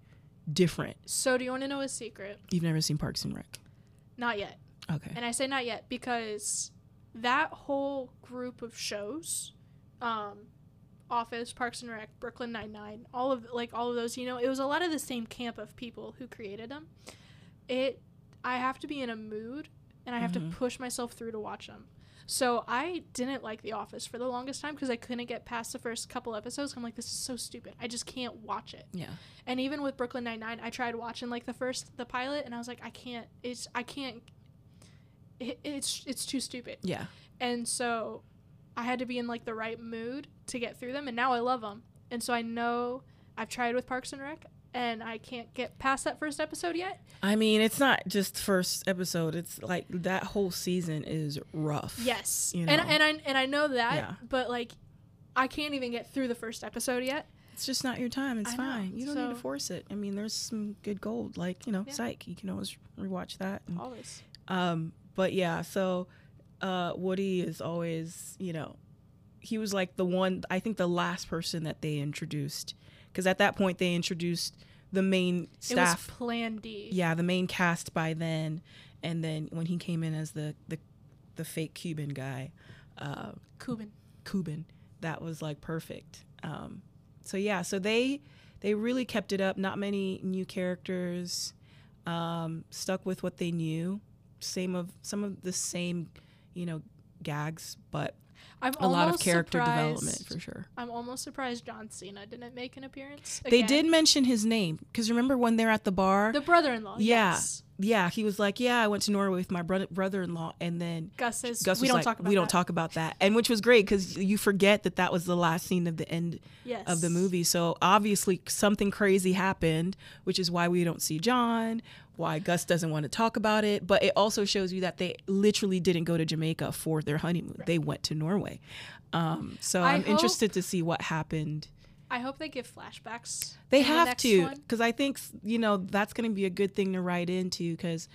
Speaker 2: different.
Speaker 1: So do you want to know a secret?
Speaker 2: You've never seen Parks and Rec,
Speaker 1: Not yet.
Speaker 2: okay?
Speaker 1: And I say not yet because that whole group of shows, um, Office, Parks and Rec, Brooklyn Nine Nine, all of like all of those, you know, it was a lot of the same camp of people who created them. It, I have to be in a mood, and I have
Speaker 2: Mhm.
Speaker 1: to push myself through to watch them. So I didn't like The Office for the longest time because I couldn't get past the first couple episodes. I'm like, this is so stupid. I just can't watch it.
Speaker 2: Yeah,
Speaker 1: And even with Brooklyn Nine Nine, I tried watching like the first the pilot, and I was like, I can't. It's I can't. It, it's it's too stupid.
Speaker 2: yeah.
Speaker 1: And so, I had to be in like the right mood to get through them. And now I love them. And so I know I've tried with Parks and Rec, and I can't get past that first episode yet.
Speaker 2: I mean, it's not just first episode. It's like that whole season is rough.
Speaker 1: Yes,
Speaker 2: You
Speaker 1: and
Speaker 2: know.
Speaker 1: and I and I know that,
Speaker 2: Yeah.
Speaker 1: but like, I can't even get through the first episode yet.
Speaker 2: It's just not your time. It's
Speaker 1: I know,
Speaker 2: fine. You don't need to force it. I mean, there's some good gold, like you know,
Speaker 1: Yeah.
Speaker 2: Psych. You can always rewatch that. and-
Speaker 1: Always.
Speaker 2: Um, but yeah, so uh, Woody is always, you know, he was like the one. I think the last person that they introduced, because at that point they introduced the main staff.
Speaker 1: It was Plan D.
Speaker 2: yeah, the main cast by then, and then when he came in as the the, the fake Cuban guy, uh,
Speaker 1: Cuban.
Speaker 2: Cuban, that was like perfect. Um, so yeah, so they they really kept it up. Not many new characters. Um, stuck with what they knew. Same of some of the same, you know, gags, but
Speaker 1: I'm
Speaker 2: a lot of character development for sure.
Speaker 1: I'm almost surprised John Cena didn't make an appearance.
Speaker 2: They did mention his name because remember when they're at the bar?
Speaker 1: The brother-in-law.
Speaker 2: Yeah.
Speaker 1: Yes.
Speaker 2: Yeah, he was like, "Yeah, I went to Norway with my brother brother-in-law," and then
Speaker 1: Gus says
Speaker 2: Gus
Speaker 1: we don't
Speaker 2: like,
Speaker 1: talk about
Speaker 2: "We don't
Speaker 1: that."
Speaker 2: talk about that," and which was great because you forget that that was the last scene of the end
Speaker 1: yes.
Speaker 2: of the movie. So obviously something crazy happened, which is why we don't see John, why Gus doesn't want to talk about it. But it also shows you that they literally didn't go to Jamaica for their honeymoon. They went to Norway. Um, so
Speaker 1: I
Speaker 2: I'm
Speaker 1: hope-
Speaker 2: interested to see what happened.
Speaker 1: I hope they give flashbacks.
Speaker 2: They
Speaker 1: the
Speaker 2: have
Speaker 1: next
Speaker 2: to, because I think you know that's going to be a good thing to write into because.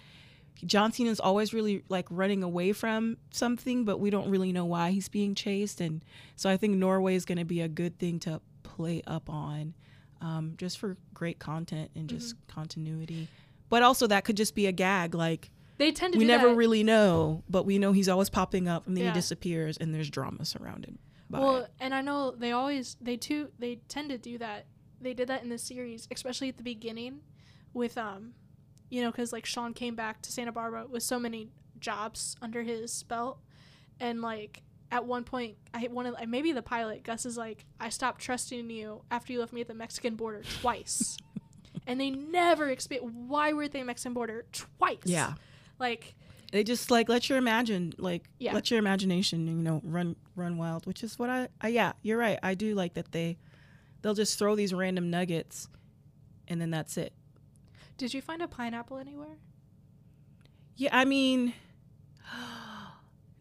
Speaker 2: John Cena's always really like running away from something, but we don't really know why he's being chased. And so I think Norway is going to be a good thing to play up on um, just for great content and just
Speaker 1: Mm-hmm.
Speaker 2: continuity. But also, that could just be a gag. Like,
Speaker 1: They tend to
Speaker 2: we never
Speaker 1: that.
Speaker 2: really know, but we know he's always popping up and then
Speaker 1: Yeah.
Speaker 2: he disappears and there's drama surrounded by
Speaker 1: well,
Speaker 2: it.
Speaker 1: and I know they always they too they tend to do that. They did that in the series, especially at the beginning, with um, you know, because like Sean came back to Santa Barbara with so many jobs under his belt, and like at one point, I one of maybe the pilot Gus is like, I stopped trusting you after you left me at the Mexican border twice, and they never explain why were they Mexican border twice.
Speaker 2: Yeah.
Speaker 1: like
Speaker 2: They just like let your imagine, like
Speaker 1: Yeah.
Speaker 2: let your imagination, you know, run run wild. Which is what I, I, yeah, you're right. I do like that they, they'll just throw these random nuggets, and then that's it.
Speaker 1: did you find a pineapple anywhere?
Speaker 2: Yeah, I mean,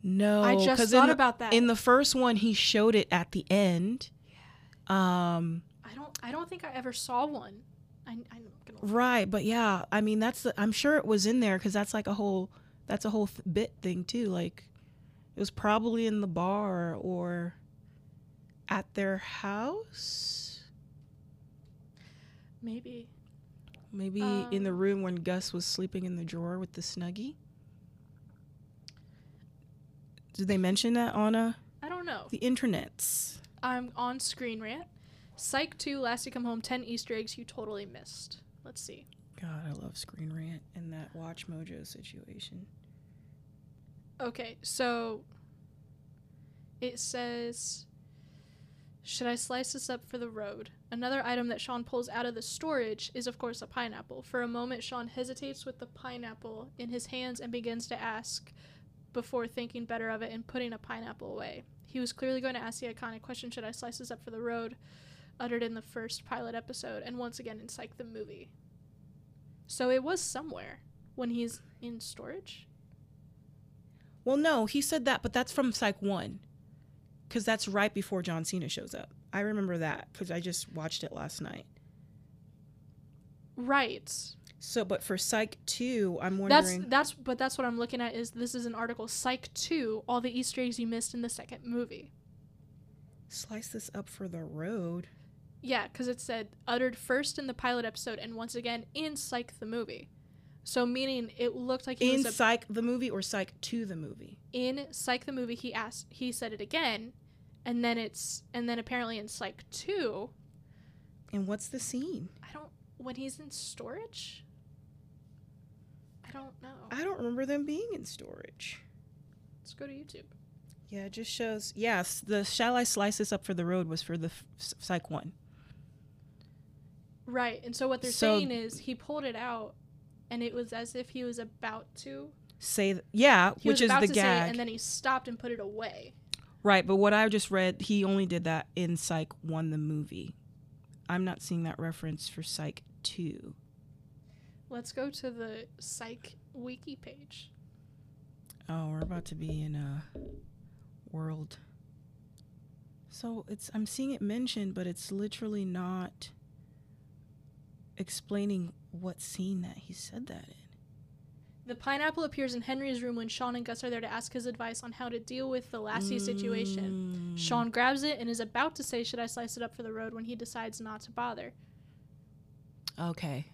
Speaker 2: no.
Speaker 1: I just thought
Speaker 2: the-
Speaker 1: about that.
Speaker 2: In the first one, he showed it at the end. yeah. Um,
Speaker 1: I don't I don't think I ever saw one I, I'm gonna.
Speaker 2: Right, but yeah, I mean that's the, I'm sure it was in there because that's like a whole that's a whole th- bit thing too. Like it was probably in the bar or at their house,
Speaker 1: Maybe.
Speaker 2: maybe in the
Speaker 1: Um,
Speaker 2: room when Gus was sleeping in the drawer with the snuggie. Did they mention that on uh,
Speaker 1: I don't know.
Speaker 2: the internets?
Speaker 1: I'm on Screen Rant. Psych 2, Lassie Come Home, 10 Easter eggs you totally missed. Let's see.
Speaker 2: God, I love Screen Rant and that Watch Mojo situation.
Speaker 1: Okay, so it says Should I slice this up for the road? Another item that Sean pulls out of the storage is, of course, a pineapple. For a moment, Sean hesitates with the pineapple in his hands and begins to ask before thinking better of it and putting a pineapple away. He was clearly going to ask the iconic question Should I slice this up for the road? uttered in the first pilot episode and once again in Psych the movie. So it was somewhere when he's in storage.
Speaker 2: Well, no, he said that, but that's from Psych 1. Because that's right before John Cena shows up. I remember that because I just watched it last night.
Speaker 1: Right.
Speaker 2: So, but for Psych 2, I'm wondering.
Speaker 1: That's that's but that's what I'm looking at is this is an article Psych 2 all the easter eggs you missed in the second movie.
Speaker 2: slice this up for the road.
Speaker 1: Yeah, cuz it said uttered first in the pilot episode and once again in Psych the movie. So meaning it looked like he
Speaker 2: In
Speaker 1: was a,
Speaker 2: Psych the movie or Psych 2 the movie?
Speaker 1: in Psych the movie he asked he said it again and then it's and then apparently in Psych 2
Speaker 2: And what's the scene?
Speaker 1: I don't when he's in storage I don't know.
Speaker 2: I don't remember them being in storage.
Speaker 1: Let's go to YouTube.
Speaker 2: Yeah, it just shows. Yes, the Shall I Slice This Up for the Road was for the f- Psych 1.
Speaker 1: Right. And so what they're
Speaker 2: So-
Speaker 1: saying is he pulled it out and it was as if he was about to.
Speaker 2: Say, th- yeah,
Speaker 1: He
Speaker 2: which
Speaker 1: was
Speaker 2: is
Speaker 1: about
Speaker 2: the
Speaker 1: to say it
Speaker 2: gag.
Speaker 1: and then he stopped and put it away.
Speaker 2: Right, but what I just read, he only did that in Psych 1 the movie. I'm not seeing that reference for Psych 2.
Speaker 1: Let's go to the psych wiki page.
Speaker 2: Oh, we're about to be in a world. So it's I'm seeing it mentioned, but it's literally not explaining what scene that he said that in.
Speaker 1: The pineapple appears in Henry's room when Sean and Gus are there to ask his advice on how to deal with the Lassie situation.
Speaker 2: Mm.
Speaker 1: Sean grabs it and is about to say, Should I slice it up for the road? when he decides not to bother.
Speaker 2: Okay.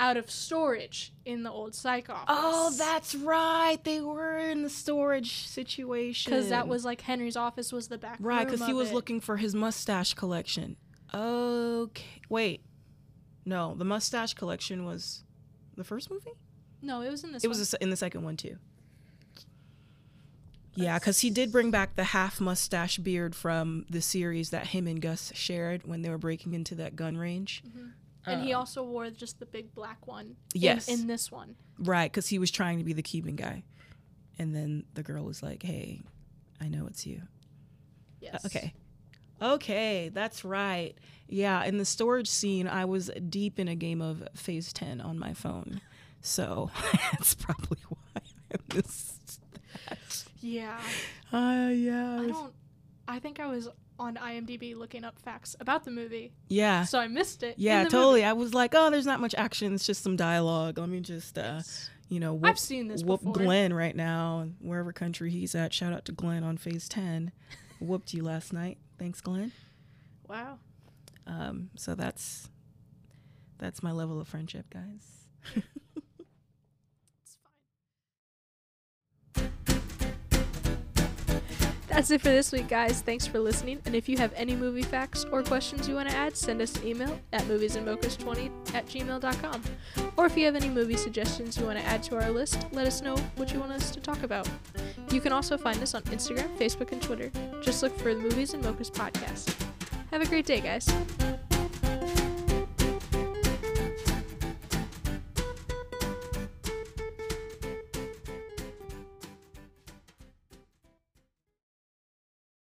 Speaker 1: Out of storage in the old psych office.
Speaker 2: Oh, that's right. They were in the storage situation.
Speaker 1: Because that was like Henry's office was the back
Speaker 2: right.
Speaker 1: Because
Speaker 2: Because he was looking for his mustache collection. Okay. Wait. No, the mustache collection was the first movie.
Speaker 1: No, it was in this
Speaker 2: It
Speaker 1: one.
Speaker 2: was the in the second one too. Yeah, because he did bring back the half mustache beard from the series that him and Gus shared when they were breaking into that gun range.
Speaker 1: and he
Speaker 2: Um,
Speaker 1: also wore just the big black one. in-
Speaker 2: Yes.
Speaker 1: In, this one.
Speaker 2: Right, because he was trying to be the Cuban guy, and then the girl was like, "Hey, I know it's you."
Speaker 1: Yes.
Speaker 2: Uh, Okay. Okay, that's right. Yeah, in the storage scene, I was deep in a game of Phase 10 on my phone. So that's probably why I missed that.
Speaker 1: Yeah.
Speaker 2: Uh, yeah.
Speaker 1: I don't. I think I was on IMDb looking up facts about the movie,
Speaker 2: Yeah.
Speaker 1: so I missed it.
Speaker 2: Yeah, totally.
Speaker 1: movie.
Speaker 2: I was like, oh, there's not much action. It's just some dialogue. Let me just, uh, you know, whoop,
Speaker 1: I've seen this
Speaker 2: whoop
Speaker 1: before.
Speaker 2: Glenn right now, wherever country he's at. Shout out to Glenn on Phase 10. Whooped you last night. Thanks, Glenn.
Speaker 1: Wow.
Speaker 2: Um, so that's that's my level of friendship, guys.
Speaker 1: That's it for this week, guys. Thanks for listening. And if you have any movie facts or questions you want to add, send us an email at moviesandmochas20 at gmail.com. Or if you have any movie suggestions you want to add to our list, let us know what you want us to talk about. You can also find us on Instagram, Facebook, and Twitter. Just look for the Movies and Mochas podcast. Have a great day, guys.